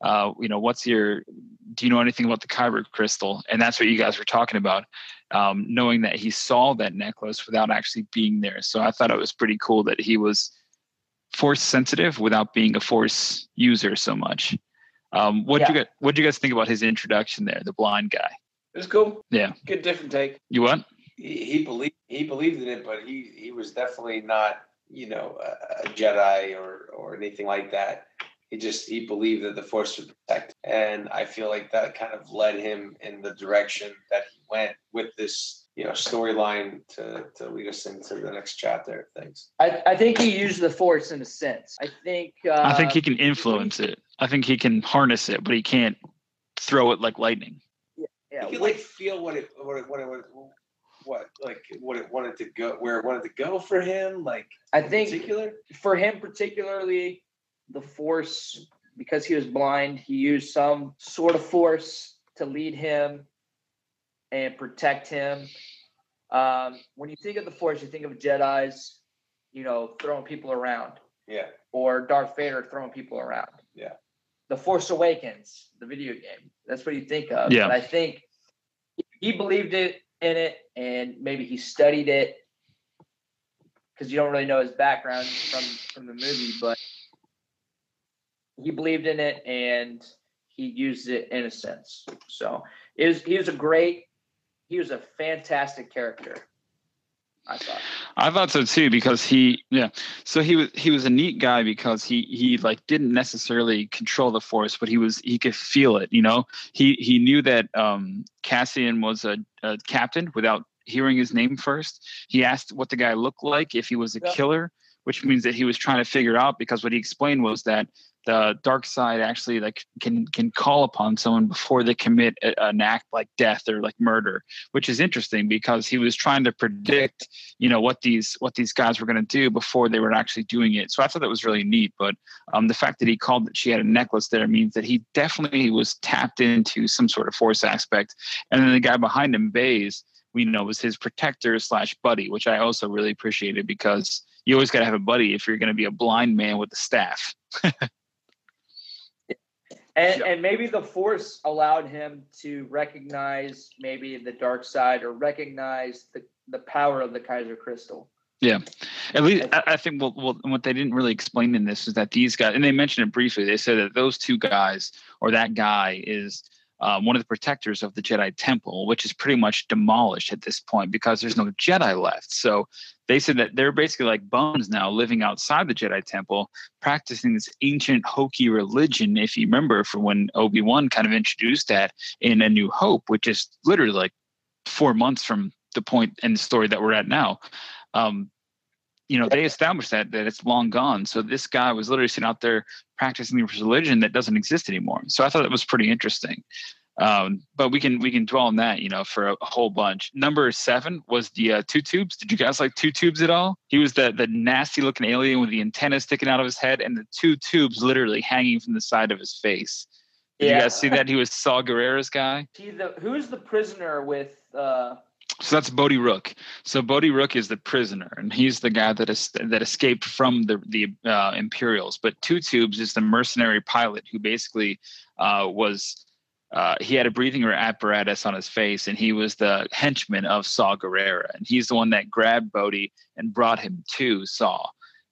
uh, you know, what's your do you know anything about the Kyber crystal? And that's what you guys were talking about, um, knowing that he saw that necklace without actually being there. So I thought it was pretty cool that he was force sensitive without being a force user so much. Um, what you Yeah. guys what do you guys think about his introduction there, the blind guy? It was cool. Yeah. Good different take. You what? He, he believed he believed in it, but he he was definitely not you know a, a Jedi or or anything like that. He just he believed that the Force would protect, and I feel like that kind of led him in the direction that he went with this you know storyline to to lead us into the next chapter of things. I, I think he used the force in a sense. I think. Uh, I think he can influence it. I think he can harness it, but he can't throw it like lightning. Yeah, you can what- like feel what it what it, what it, what like what it wanted to go where it wanted to go for him like I in think particular for him particularly, the force because he was blind, he used some sort of force to lead him and protect him. Um, when you think of the force, you think of Jedi's, you know, throwing people around, yeah or Darth Vader throwing people around. Yeah. The Force Awakens, the video game. That's what you think of. Yeah. But I think he believed it in it, and maybe he studied it because you don't really know his background from from the movie, but he believed in it and he used it in a sense. So it was he was a great, he was a fantastic character. I thought. I thought so too because he yeah so he was he was a neat guy because he he like didn't necessarily control the force but he was he could feel it you know he he knew that um Cassian was a, a captain without hearing his name first he asked what the guy looked like if he was a Yeah. killer which means that he was trying to figure out because what he explained was that the dark side actually like can can call upon someone before they commit a, an act like death or like murder which is interesting because he was trying to predict you know what these what these guys were going to do before they were actually doing it. So i thought that was really neat but um, the fact that he called that she had a necklace there means that he definitely was tapped into some sort of force aspect. And then the guy behind him Baze we know was his protector slash buddy which i also really appreciated because you always got to have a buddy if you're going to be a blind man with a staff [LAUGHS] And Yeah. and maybe the force allowed him to recognize maybe the dark side or recognize the, the power of the Kyber crystal. Yeah, at least I, I think well, well, what they didn't really explain in this is that these guys, and they mentioned it briefly. They said that those two guys, or that guy, is um, one of the protectors of the Jedi Temple, which is pretty much demolished at this point because there's no Jedi left. So they said that they're basically like bones now, living outside the Jedi Temple, practicing this ancient hokey religion. If you remember, from when Obi Wan kind of introduced that in A New Hope, which is literally like four months from the point in the story that we're at now. Um, you know, they established that that it's long gone. So this guy was literally sitting out there practicing this religion that doesn't exist anymore. So I thought that was pretty interesting. Um, but we can we can dwell on that, you know, for a, whole bunch. Number seven was the uh, two tubes. Did you guys like two tubes at all? He was the the nasty looking alien with the antenna sticking out of his head and the two tubes literally hanging from the side of his face. Did you guys see that? He was Saw Gerrera's guy. He the who's the prisoner with uh So that's Bodhi Rook. So Bodhi Rook is the prisoner, and he's the guy that is that escaped from the the uh, Imperials. But Two Tubes is the mercenary pilot who basically uh, was. Uh, he had a breathing apparatus on his face, and he was the henchman of Saw Gerrera, and he's the one that grabbed Bodhi and brought him to Saw.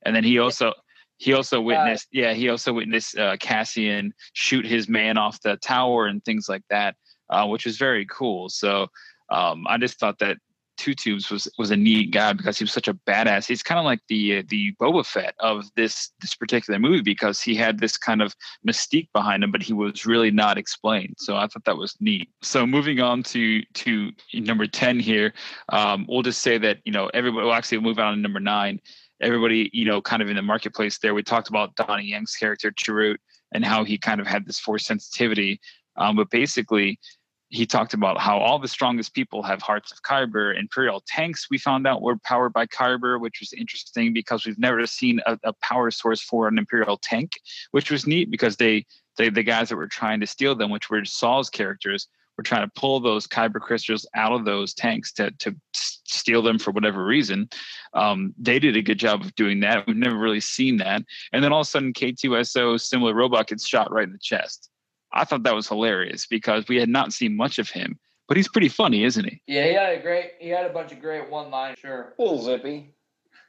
And then he also he also witnessed, yeah, he also witnessed uh, Cassian shoot his man off the tower and things like that, uh, which was very cool. So um, I just thought that Two Tubes was was a neat guy because he was such a badass. He's kind of like the the Boba Fett of this this particular movie because he had this kind of mystique behind him, but he was really not explained. So I thought that was neat. So moving on to to number ten here, um, we'll just say that you know everybody. Well, actually, we'll move on to number nine. Everybody, you know, kind of in the marketplace there. We talked about Donnie Yen's character Chirrut and how he kind of had this force sensitivity, um, but basically he talked about how all the strongest people have hearts of kyber imperial tanks. We found out were powered by kyber which was interesting because we've never seen a, a power source for an imperial tank which was neat because they, they the guys that were trying to steal them which were Saw's characters were trying to pull those kyber crystals out of those tanks to, to steal them for whatever reason. Um, they did a good job of doing that. We've never really seen that. And then all of a sudden k2so similar robot gets shot right in the chest I thought that was hilarious because we had not seen much of him, but he's pretty funny, isn't he? yeah, he had a great he had a bunch of great one line, sure. A little zippy.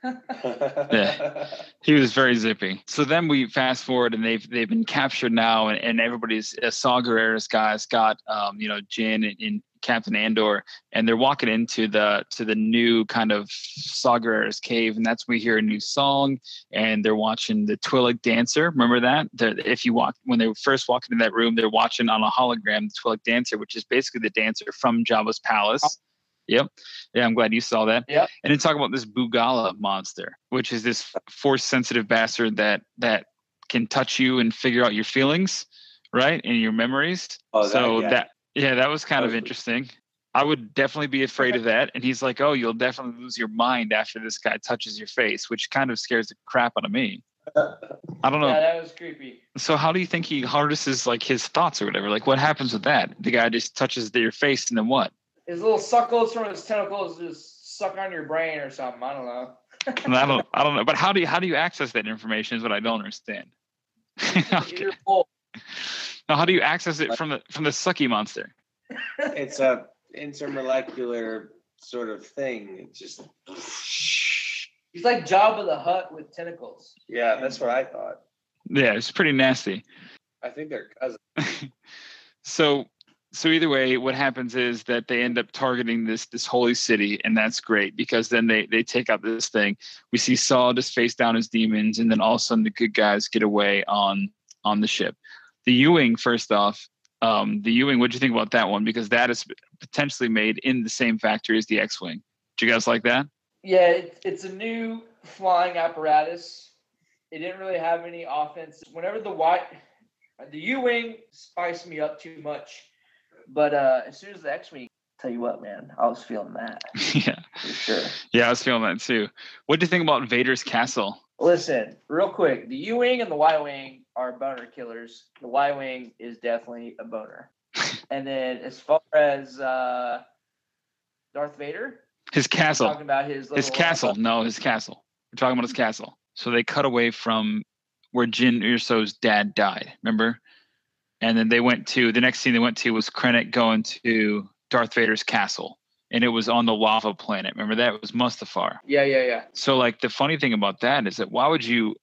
[LAUGHS] yeah. He was very zippy. So then we fast forward and they've they've been captured now, and, and everybody's uh, Saw Gerrera's guys got um, you know Jin and, and Captain Andor, and they're walking into the to the new kind of Saw cave, and that's when we hear a new song, and they're watching the Twi'lek dancer. Remember that? If you walk when they first walk into that room, they're watching on a hologram the Twi'lek dancer, which is basically the dancer from Jabba's palace. Yep. Yeah, I'm glad you saw that. Yeah. And then talk about this Bor Gullet monster, which is this force sensitive bastard that that can touch you and figure out your feelings, right? And your memories. Oh, that- so yeah. that yeah, that was kind That of was- interesting. I would definitely be afraid of that. And he's like, Oh, you'll definitely lose your mind after this guy touches your face, which kind of scares the crap out of me. I don't know. Yeah, that was creepy. So how do you think he harnesses like his thoughts or whatever? Like what happens with that? The guy just touches your face and then what? His little suckles from his tentacles just suck on your brain or something. I don't know. And I don't I don't know. But how do you how do you access that information is what I don't understand. [LAUGHS] Okay. You're full. Now how do you access it from the from the sucky monster? It's a intermolecular sort of thing. It just He's like Jabba the Hutt with tentacles. yeah, that's what I thought. Yeah, it's pretty nasty. I think they're cousins. [LAUGHS] so so either way what happens is that they end up targeting this this holy city and that's great because then they they take out this thing we see Saw just face down his demons and then all of a sudden the good guys get away on on the ship the U wing first off um the U wing what do you think about that one? Because that is potentially made in the same factory as the x-wing. Do you guys like that? Yeah, it's, it's a new flying apparatus. It didn't really have any offense. Whenever the white, the U wing spiced me up too much, but uh, as soon as the X wing, tell you what, man, I was feeling that. [LAUGHS] Yeah. For sure. yeah i was feeling that too. What do you think about vader's castle? Listen, real quick, the U wing and the Y wing are boner killers. The Y wing is definitely a boner. [LAUGHS] and then as far as uh, Darth Vader, his castle talking about his His castle. No, his castle. We're talking about his castle. So they cut away from where Jyn Erso's dad died. Remember? And then they went to the next scene they went to was Krennic going to Darth Vader's castle, and it was on the lava planet. Remember that? It was Mustafar. Yeah, yeah, yeah. So like the funny thing about that is that why would you,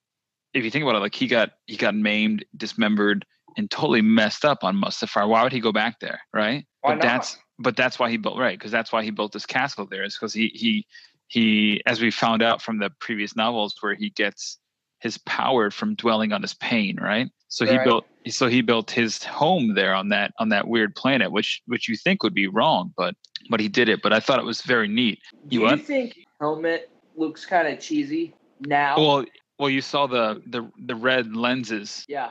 if you think about it, like he got he got maimed, dismembered, and totally messed up on Mustafar. Why would he go back there, right? Why but not? that's but that's why he built right because that's why he built this castle there is because he he he as we found out from the previous novels where he gets his power from dwelling on his pain right so he built so he built his home there on that on that weird planet which which you think would be wrong but but he did it but i thought it was very neat Do You you what? think helmet looks kind of cheesy now? well well you saw the the the red lenses yeah.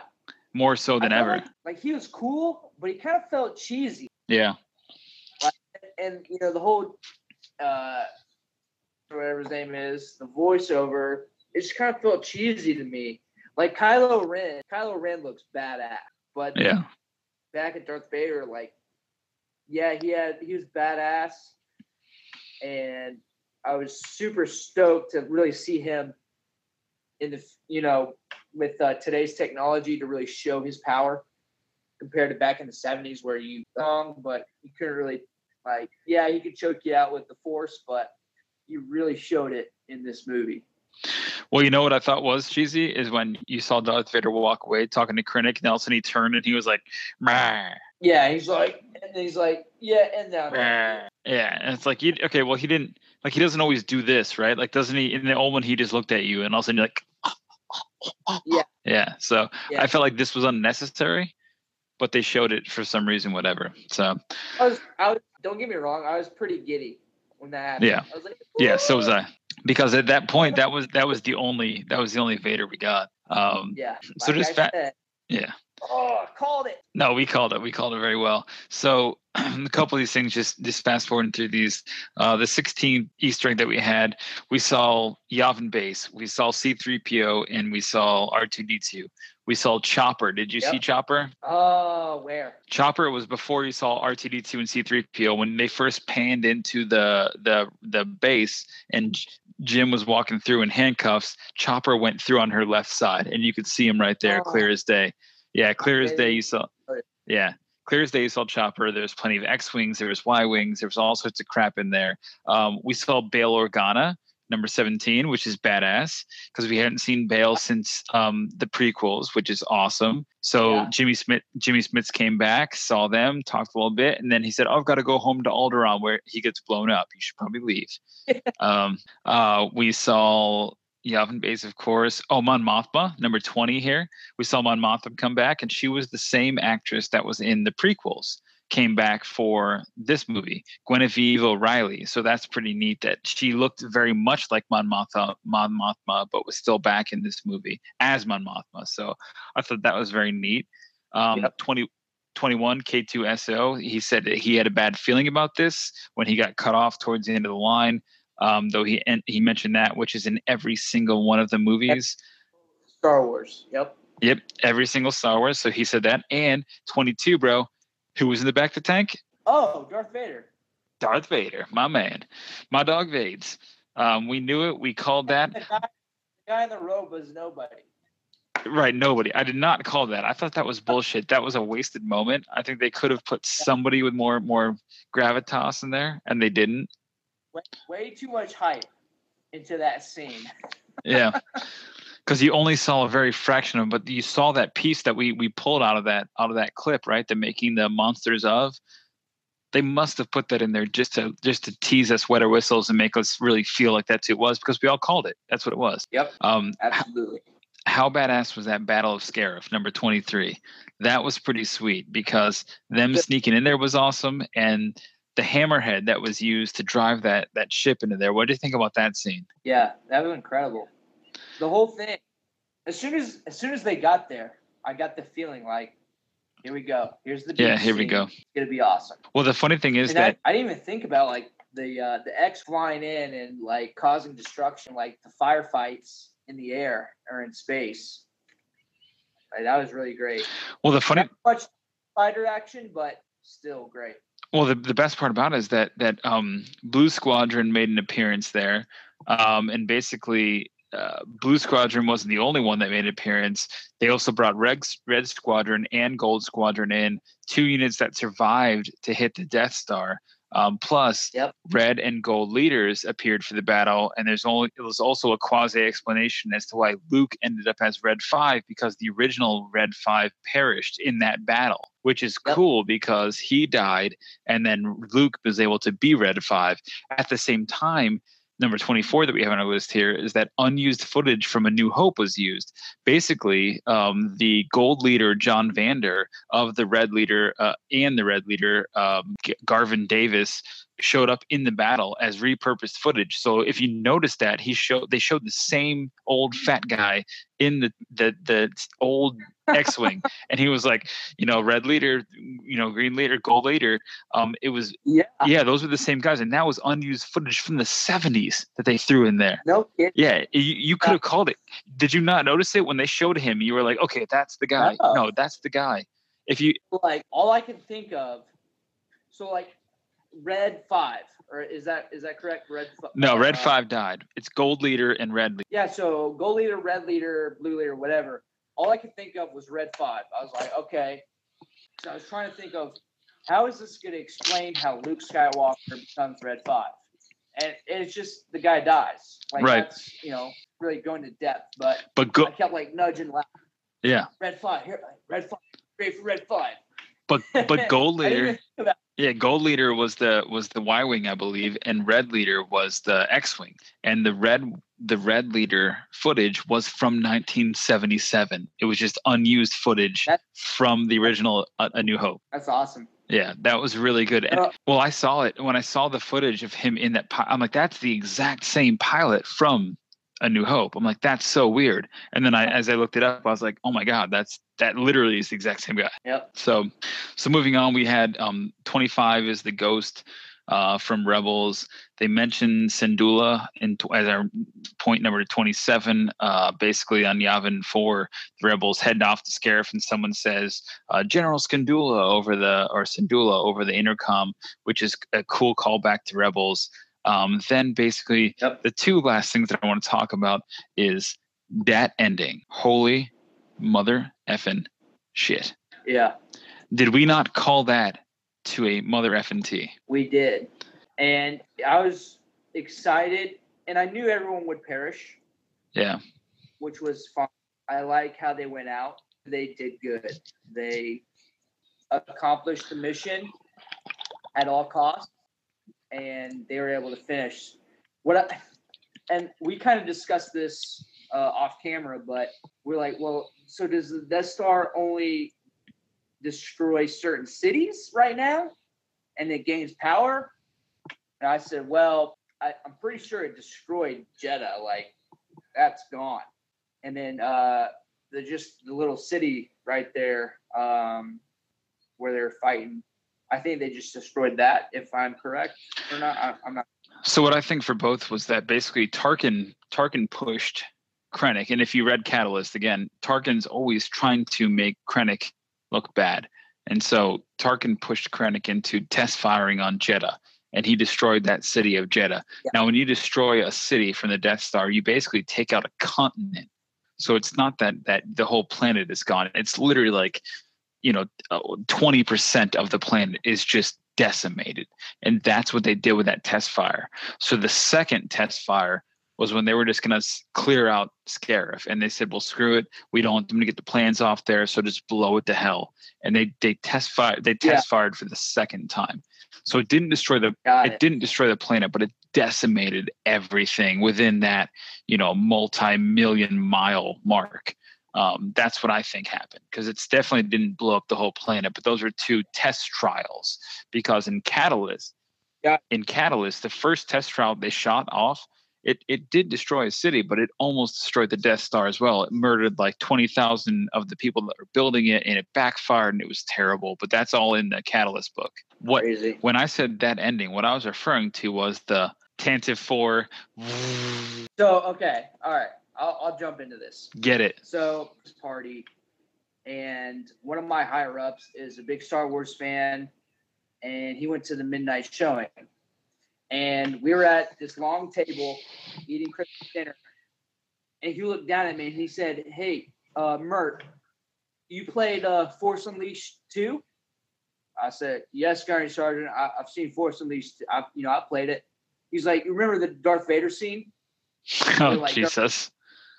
more so than ever Like, like he was cool, but he kind of felt cheesy. yeah And you know the whole, uh, whatever his name is, the voiceover, it just kind of felt cheesy to me. Like Kylo Ren, Kylo Ren looks badass, but yeah back at Darth Vader, like, yeah, he had he was badass, and I was super stoked to really see him in the you know with uh, today's technology to really show his power compared to back in the '70s where you um, but you couldn't really like yeah he could choke you out with the Force, but you really showed it in this movie. Well, you know what I thought was cheesy is when you saw Darth Vader walk away talking to Krennic, and all of a sudden he turned and he was like, "Meh, Yeah, he's like, and he's like, yeah, and now meh." yeah, and it's like, you, okay, well, he didn't like he doesn't always do this, right? Like, doesn't he? In the old one, he just looked at you, and all of a sudden you're like, [LAUGHS] Yeah. yeah. So Yeah. I felt like this was unnecessary, but they showed it for some reason, whatever. So I was, I was, don't get me wrong, I was pretty giddy when that happened. Yeah. I was like, yeah, so was I, because at that point, that was that was the only that was the only Vader we got. Um, Yeah. So like just fa- yeah. Oh, called it. No, we called it. We called it very well. So [CLEARS THROAT] a couple of these things, just just fast forwarding through these. Uh, the 16 Easter egg that we had, we saw Yavin Base, we saw C3PO, and we saw R2D2. We saw Chopper. Did you see Chopper? Oh, where? Chopper was before you saw R2D2 and C3PO when they first panned into the the the base and Jyn was walking through in handcuffs. Chopper went through on her left side, and you could see him right there, Oh. clear as day. Yeah, clear as day. You saw. Yeah, clear as day. You saw Chopper. There's plenty of X wings. There was Y wings. There was all sorts of crap in there. Um, we saw Bail Organa. number 17, which is badass because we hadn't seen Bail since um, the prequels, which is awesome. So Yeah. Jimmy Smith, Jimmy Smits came back, saw them, talked a little bit, and then he said, "Oh, I've got to go home to Alderaan where he gets blown up. You should probably leave." [LAUGHS] um, uh, we saw Yavin Base, of course. Oh, Mon Mothma, number 20 here. We saw Mon Mothma come back, and she was the same actress that was in the prequels came back for this movie, Genevieve O'Reilly. So that's pretty neat that she looked very much like Mon Mothma, Mon Mothma, but was still back in this movie as Mon Mothma. So I thought that was very neat. Um, Yep. 20, 21 K2SO, he said that he had a bad feeling about this when he got cut off towards the end of the line. Um, though he and he mentioned that, which is in every single one of the movies. Star Wars. Yep. Yep, every single Star Wars. So he said that. And 22, bro, who was in the back of the tank? Oh, Darth Vader. Darth Vader, my man, my dog Vades. Um, we knew it. We called that. [LAUGHS] The guy, the guy in the robe was nobody. Right, nobody. I did not call that. I thought that was bullshit. That was a wasted moment. I think they could have put somebody with more more gravitas in there, and they didn't. Way, way too much hype into that scene. Yeah, [LAUGHS] because you only saw a very fraction of, but you saw that piece that we we pulled out of that out of that clip, right? The making the monsters of. They must have put that in there just to just to tease us wetter whistles and make us really feel like that's who it was because we all called it. That's what it was. Yep. Um, Absolutely. how badass was that Battle of Scarif, number 23? That was pretty sweet because them sneaking in there was awesome. And the hammerhead that was used to drive that that ship into there. What do you think about that scene? Yeah, that was incredible. The whole thing. As soon as as soon as they got there, I got the feeling like, here we go. Here's the Yeah, here we go. It's gonna be awesome. Well, the funny thing is and that I, I didn't even think about like the uh, the X flying in and like causing destruction, like the firefights in the air or in space. Like, that was really great. well, the funny Not much fighter action, but still great. Well, the, the best part about it is that that um, Blue Squadron made an appearance there, um, and basically uh, Blue Squadron wasn't the only one that made an appearance. They also brought Red, Red Squadron and Gold Squadron in, two units that survived to hit the Death Star. Um, plus, Yep. Red and Gold leaders appeared for the battle, and there's only it was also a quasi explanation as to why Luke ended up as Red Five because the original Red Five perished in that battle, which is Yep. cool because he died, and then Luke was able to be Red Five. At the same time, number 24 that we have on our list here is that unused footage from A New Hope was used. Basically, um, the Gold leader John Vander of the Red leader uh, and the Red leader um, Garven Dreis showed up in the battle as repurposed footage. So if you notice that he showed they showed the same old fat guy in the the the old X-wing, [LAUGHS] and he was like, you know, red leader, you know, green leader, gold leader. Um, it was Yeah. yeah, those were the same guys, and that was unused footage from the '70s that they threw in there. No kidding. Yeah, you, you could have called it. Did you not notice it when they showed him? You were like, okay, that's the guy. No. No, that's the guy. If you Like all I can think of. So like, Red Five, or is that is that correct? Red. No, red uh, five died. It's gold leader and red leader. Yeah, so gold leader, red leader, blue leader, whatever. All I could think of was red five. I was like, okay. So I was trying to think of how is this going to explain how Luke Skywalker becomes red five, and it's just the guy dies. Like Right. that's you know really going to depth, but But go, I kept like nudging, laughing. yeah, red five here, red five, great for red five. but but [LAUGHS] gold leader. Even think about Yeah, gold leader was the was the Y wing, I believe, and red leader was the X wing. And the red the red leader footage was from 1977. It was just unused footage That- from the original A, New Hope. That's awesome. Yeah, that was really good. And, well, I saw it when I saw the footage of him in that. Pi- I'm like, that's the exact same pilot from A New Hope. I'm like, that's so weird. And then I, as I looked it up, I was like, oh my god, that's that literally is the exact same guy. Yep. So, so moving on, we had um, 25 is the ghost uh, from Rebels. They mentioned Syndulla in tw- as our point number 27. Uh, basically, on Yavin 4, the Rebels head off to Scarif, and someone says uh, General Skandula over the or Syndulla over the intercom, which is a cool callback to Rebels. Um, then basically, Yep. the two last things that I want to talk about is that ending. Holy mother effing shit. Yeah, Did we not call that to a mother effing T? we did, and I was excited and I knew everyone would perish, Yeah. which was fine. I like how they went out. They did good. They accomplished the mission at all costs, and they were able to finish. What I, and we kind of discussed this uh, off camera, but we're like, well, so does the Death Star only destroy certain cities right now, and it gains power? And I said, well, I, I'm pretty sure it destroyed Jedha. Like that's gone. And then uh, the just the little city right there um, where they're fighting. I think they just destroyed that. If I'm correct or not, I, I'm not. So what I think for both was that basically Tarkin Tarkin pushed Krennic, and if you read Catalyst again, Tarkin's always trying to make Krennic look bad, and so Tarkin pushed Krennic into test firing on Jedha, and he destroyed that city of Jedha. Yeah. Now, when you destroy a city from the Death Star, you basically take out a continent. So it's not that that the whole planet is gone. It's literally like, you know, uh, twenty percent of the planet is just decimated, and that's what they did with that test fire. So the second test fire was when they were just going to clear out Scarif, and they said, "Well, screw it. We don't want them to get the plans off there, so just blow it to hell." And they they test fired. They Yeah. test fired for the second time. So it didn't destroy the it it. didn't destroy the planet, but it decimated everything within that, you know, multi-million mile mark. Um, that's what I think happened because it's definitely didn't blow up the whole planet, but those were two test trials. Because in Catalyst, Yeah. in Catalyst, the first test trial they shot off, it it did destroy a city, but it almost destroyed the Death Star as well. It murdered like twenty thousand of the people that were building it, and it backfired, and it was terrible. But that's all in the Catalyst book. What Crazy. when I said that ending, what I was referring to was the Tantive 4. So okay, all right. I'll, I'll jump into this. Get it. So this party, and one of my higher ups is a big Star Wars fan, and he went to the midnight showing, and we were at this long table eating Christmas dinner, and he looked down at me and he said, "Hey, uh, Mirt, you played uh, Force Unleashed too?" I said, "Yes, Guardian Sergeant. I, I've seen Force Unleashed. I, you know, I played it." He's like, "You remember the Darth Vader scene?" [LAUGHS] Oh, like, Jesus.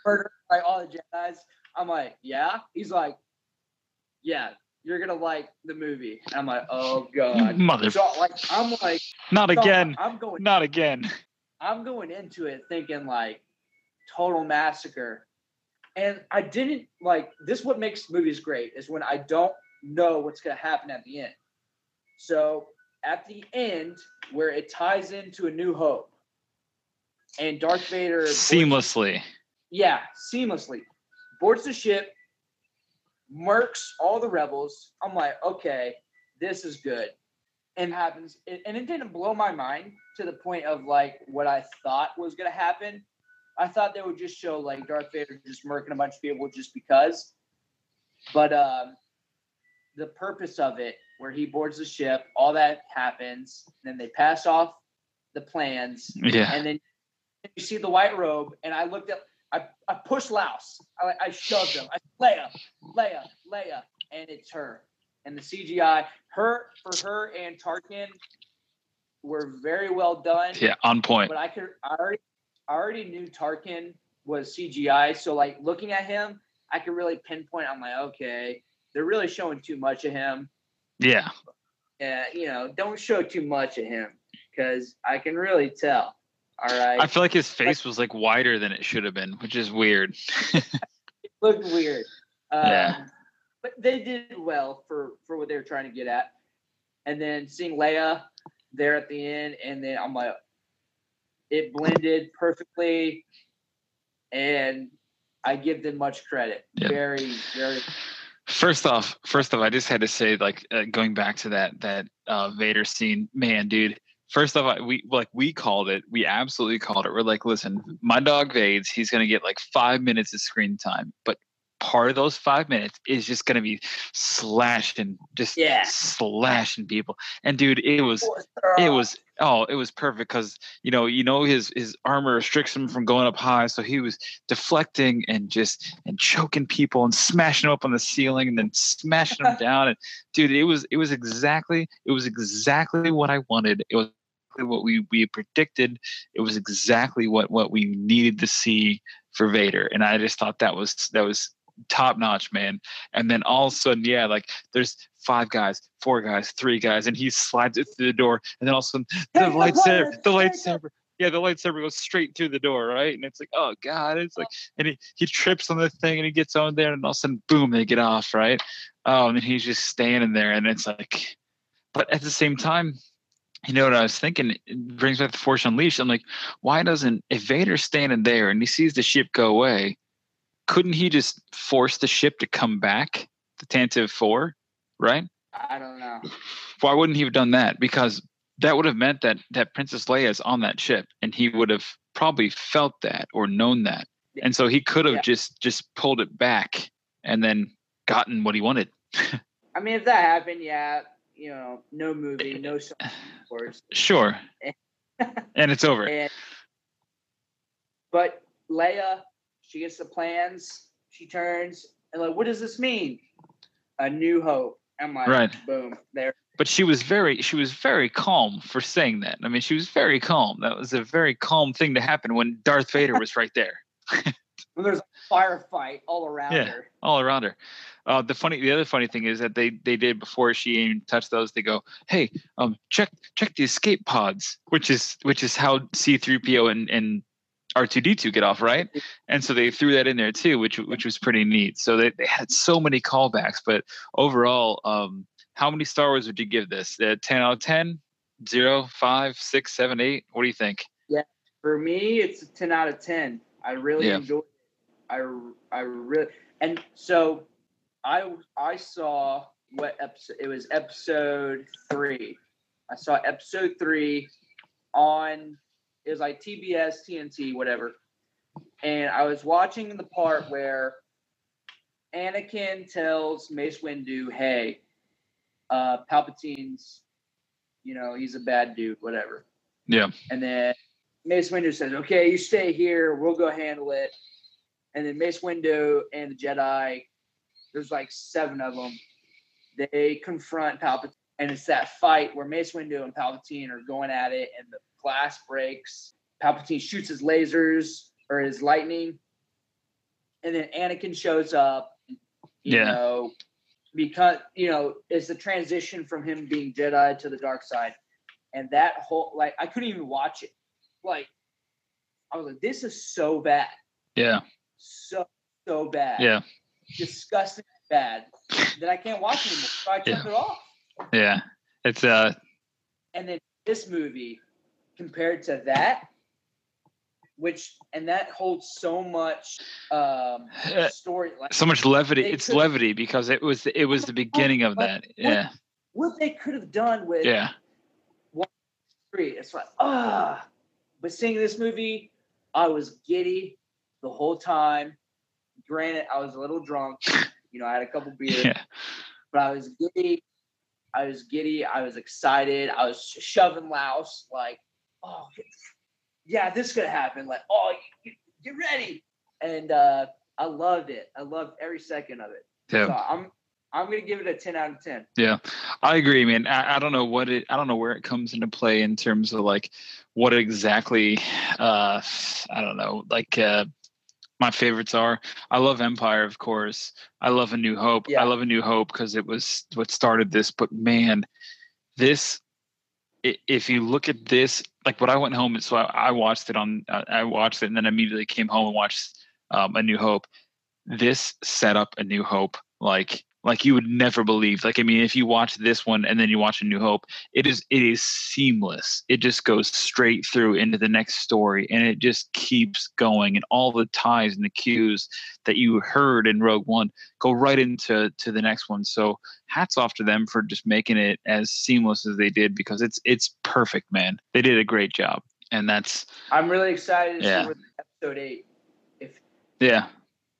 Murder like all the Jedi's. I'm like, yeah. He's like, yeah, you're gonna like the movie. And I'm like, oh [LAUGHS] god. Mother. So like, I'm like, Not so again. I'm going, Not again. I'm going into it thinking like, total massacre, and I didn't like. This what makes movies great is when I don't know what's gonna happen at the end. So at the end, where it ties into A New Hope, and Darth Vader Seamlessly. Yeah, seamlessly. Boards the ship, murks all the rebels. I'm like, okay, this is good. And happens, and and it didn't blow my mind to the point of like what I thought was gonna happen. I thought they would just show like Darth Vader just murking a bunch of people just because. But um, the purpose of it, where he boards the ship, all that happens. Then they pass off the plans Yeah. and then you see the white robe, and I looked up, I, I pushed Louse, I, I shoved him, I Leia, Leia, Leia, and it's her. And the CGI, her for her and Tarkin were very well done. Yeah. On point. But I could, I already, I already knew Tarkin was CGI, so like looking at him, I could really pinpoint. I'm like, okay, they're really showing too much of him. Yeah. Uh, you know, don't show too much of him because I can really tell. All [LAUGHS] right. I feel like his face was like wider than it should have been, which is weird. [LAUGHS] looked weird. Um, Yeah. But they did well for for what they were trying to get at. And then seeing Leia there at the end, and then I'm like, it blended perfectly, and I give them much credit. Yeah. Very, very. First off, first off, I just had to say, like, uh, going back to that that uh, Vader scene, man, dude. First off, we like we called it. We absolutely called it. We're like, listen, my dog Vades, he's gonna get like five minutes of screen time, but part of those five minutes is just gonna be slashing, just Yeah. slashing people. And dude, it was it was oh it was perfect because you know you know his his armor restricts him from going up high so he was deflecting and just and choking people and smashing them up on the ceiling and then smashing them [LAUGHS] down and dude it was it was exactly it was exactly what i wanted it was exactly what we we predicted. It was exactly what what we needed to see for Vader, and I just thought that was that was top notch, man. And then all of a sudden, yeah, like there's five guys, four guys, three guys, and he slides it through the door, and then all of a sudden the the lightsaber, the lightsaber. Yeah, the lightsaber goes straight through the door, right? And it's like, oh god, it's like, and he, he trips on the thing and he gets on there, and all of a sudden, boom, they get off, right? Oh, and then he's just standing there, and it's like, but at the same time, you know what I was thinking? It brings back the Force Unleashed. I'm like, why doesn't if Vader's standing there and he sees the ship go away, couldn't he just force the ship to come back, the Tantive Four, right? I don't know. Why wouldn't he have done that? Because that would have meant that that Princess Leia is on that ship, and he would have probably felt that or known that, and so he could have Yeah. just just pulled it back and then gotten what he wanted. [LAUGHS] I mean, if that happened, yeah, you know, no movie, no eh, song, of course. [SIGHS] Sure, [LAUGHS] and it's over. And but Leia, she gets the plans. She turns and like, what does this mean? A new hope. I'm like, Right. boom, there. but she was very she was very calm for saying that i mean she was very calm that was a very calm thing to happen when darth vader was right there [LAUGHS] When there's a firefight all around Yeah. her. all around her uh, the funny the other funny thing is that they they did before she even touched those they go hey um check check the escape pods which is which is how c3po and and r2d2 get off right and so they threw that in there too which which was pretty neat so they, they had so many callbacks but overall um how many star wars would you give this uh, 10 out of 10 0 5 6 7 8 what do you think Yeah, For me, it's a 10 out of 10. I really Yeah. enjoyed. I, I really, and so I, I saw what episode, it was episode three. I saw episode three on, it was like TBS, TNT, whatever. And I was watching the part where Anakin tells Mace Windu, hey, uh, Palpatine's, you know, he's a bad dude, whatever. yeah And then Mace Windu says, "Okay, you stay here. We'll go handle it." And then Mace Windu and the Jedi, there's like seven of them. They confront Palpatine, and it's that fight where Mace Windu and Palpatine are going at it, and the glass breaks. Palpatine shoots his lasers or his lightning, and then Anakin shows up. You Yeah. know, because you know, it's the transition from him being Jedi to the dark side and that whole like I couldn't even watch it. Like I was like, this is so bad, yeah so so bad, yeah disgusting bad that I can't watch anymore. So I turned Yeah. it off. yeah it's uh And then this movie compared to that, which and that holds so much um Uh, story. Like so much levity it's could- levity because it was it was the beginning of that yeah what they could have done with yeah three. It's like, ah. But seeing this movie, I was giddy the whole time. Granted, I was a little drunk. You know, I had a couple beers, yeah but I was giddy. I was giddy. I was excited. I was sh- shoving louse like, oh, yeah, this could happen. Like, oh, get, get ready. And uh, I loved it. I loved every second of it. yeah So I'm I'm gonna give it a ten out of ten. Yeah, I agree, man. I, I don't know what it, I don't know where it comes into play in terms of like what exactly, uh, I don't know, like uh, my favorites are. I love Empire, of course. I love A New Hope. Yeah. I love A New Hope because it was what started this. But man, this if you look at this, like what I went home and so I, I watched it on, I watched it and then immediately came home and watched um, A New Hope. This set up A New Hope like like you would never believe. Like I mean, if you watch this one and then you watch A New Hope, it is it is seamless. It just goes straight through into the next story, and it just keeps going. And all the ties and the cues that you heard in Rogue One go right into to the next one. So hats off to them for just making it as seamless as they did because it's it's perfect, man. They did a great job, and that's I'm really excited to Yeah. episode eight. If yeah,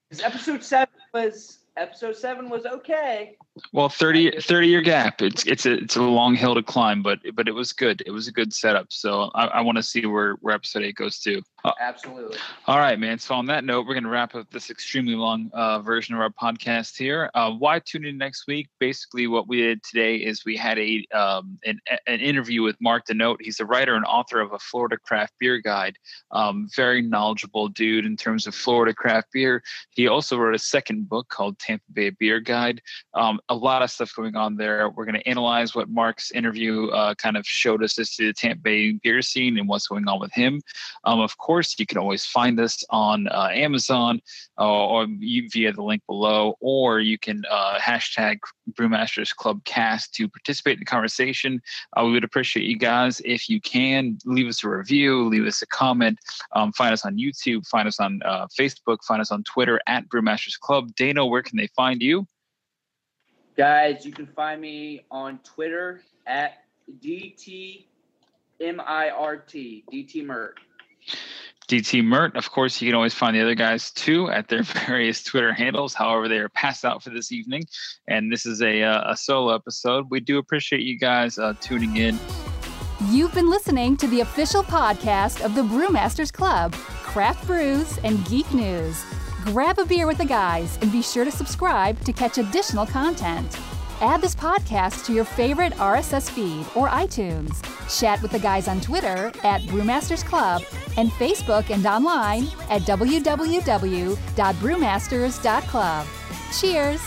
because episode seven was episode seven was okay. Well, 30, 30 year gap. It's it's a it's a long hill to climb, but but it was good. It was a good setup. So I, I want to see where where episode eight goes to. Uh, Absolutely. all right, man. So on that note, we're going to wrap up this extremely long uh, version of our podcast here. Uh, why tune in next week? Basically, what we did today is we had a um, an, an interview with Mark DeNote. He's a writer and author of a Florida craft beer guide. Um, very knowledgeable dude in terms of Florida craft beer. He also wrote a second book called Tampa Bay Beer Guide. Um, a lot of stuff going on there. We're going to analyze what Mark's interview uh, kind of showed us as to the Tampa Bay beer scene and what's going on with him. Um, of course you can always find us on uh, Amazon uh, or via the link below, or you can uh, hashtag Brewmasters Club Cast to participate in the conversation. Uh, we would appreciate you guys if you can leave us a review, leave us a comment, um, find us on YouTube, find us on Facebook, find us on Twitter at Brewmasters Club. Dano, where can they find you? Guys, you can find me on Twitter at DT M I R T, DT Mirt. DT Mirt. Of course, you can always find the other guys too at their [LAUGHS] various Twitter handles. However, they are passed out for this evening, and this is a, uh, a solo episode. We do appreciate you guys uh, tuning in. You've been listening to the official podcast of the Brewmasters Club, craft brews, and geek news. Grab a beer with the guys and be sure to subscribe to catch additional content. Add this podcast to your favorite RSS feed or iTunes. Chat with the guys on Twitter at Brewmasters Club and Facebook and online at www.brewmasters.club. Cheers!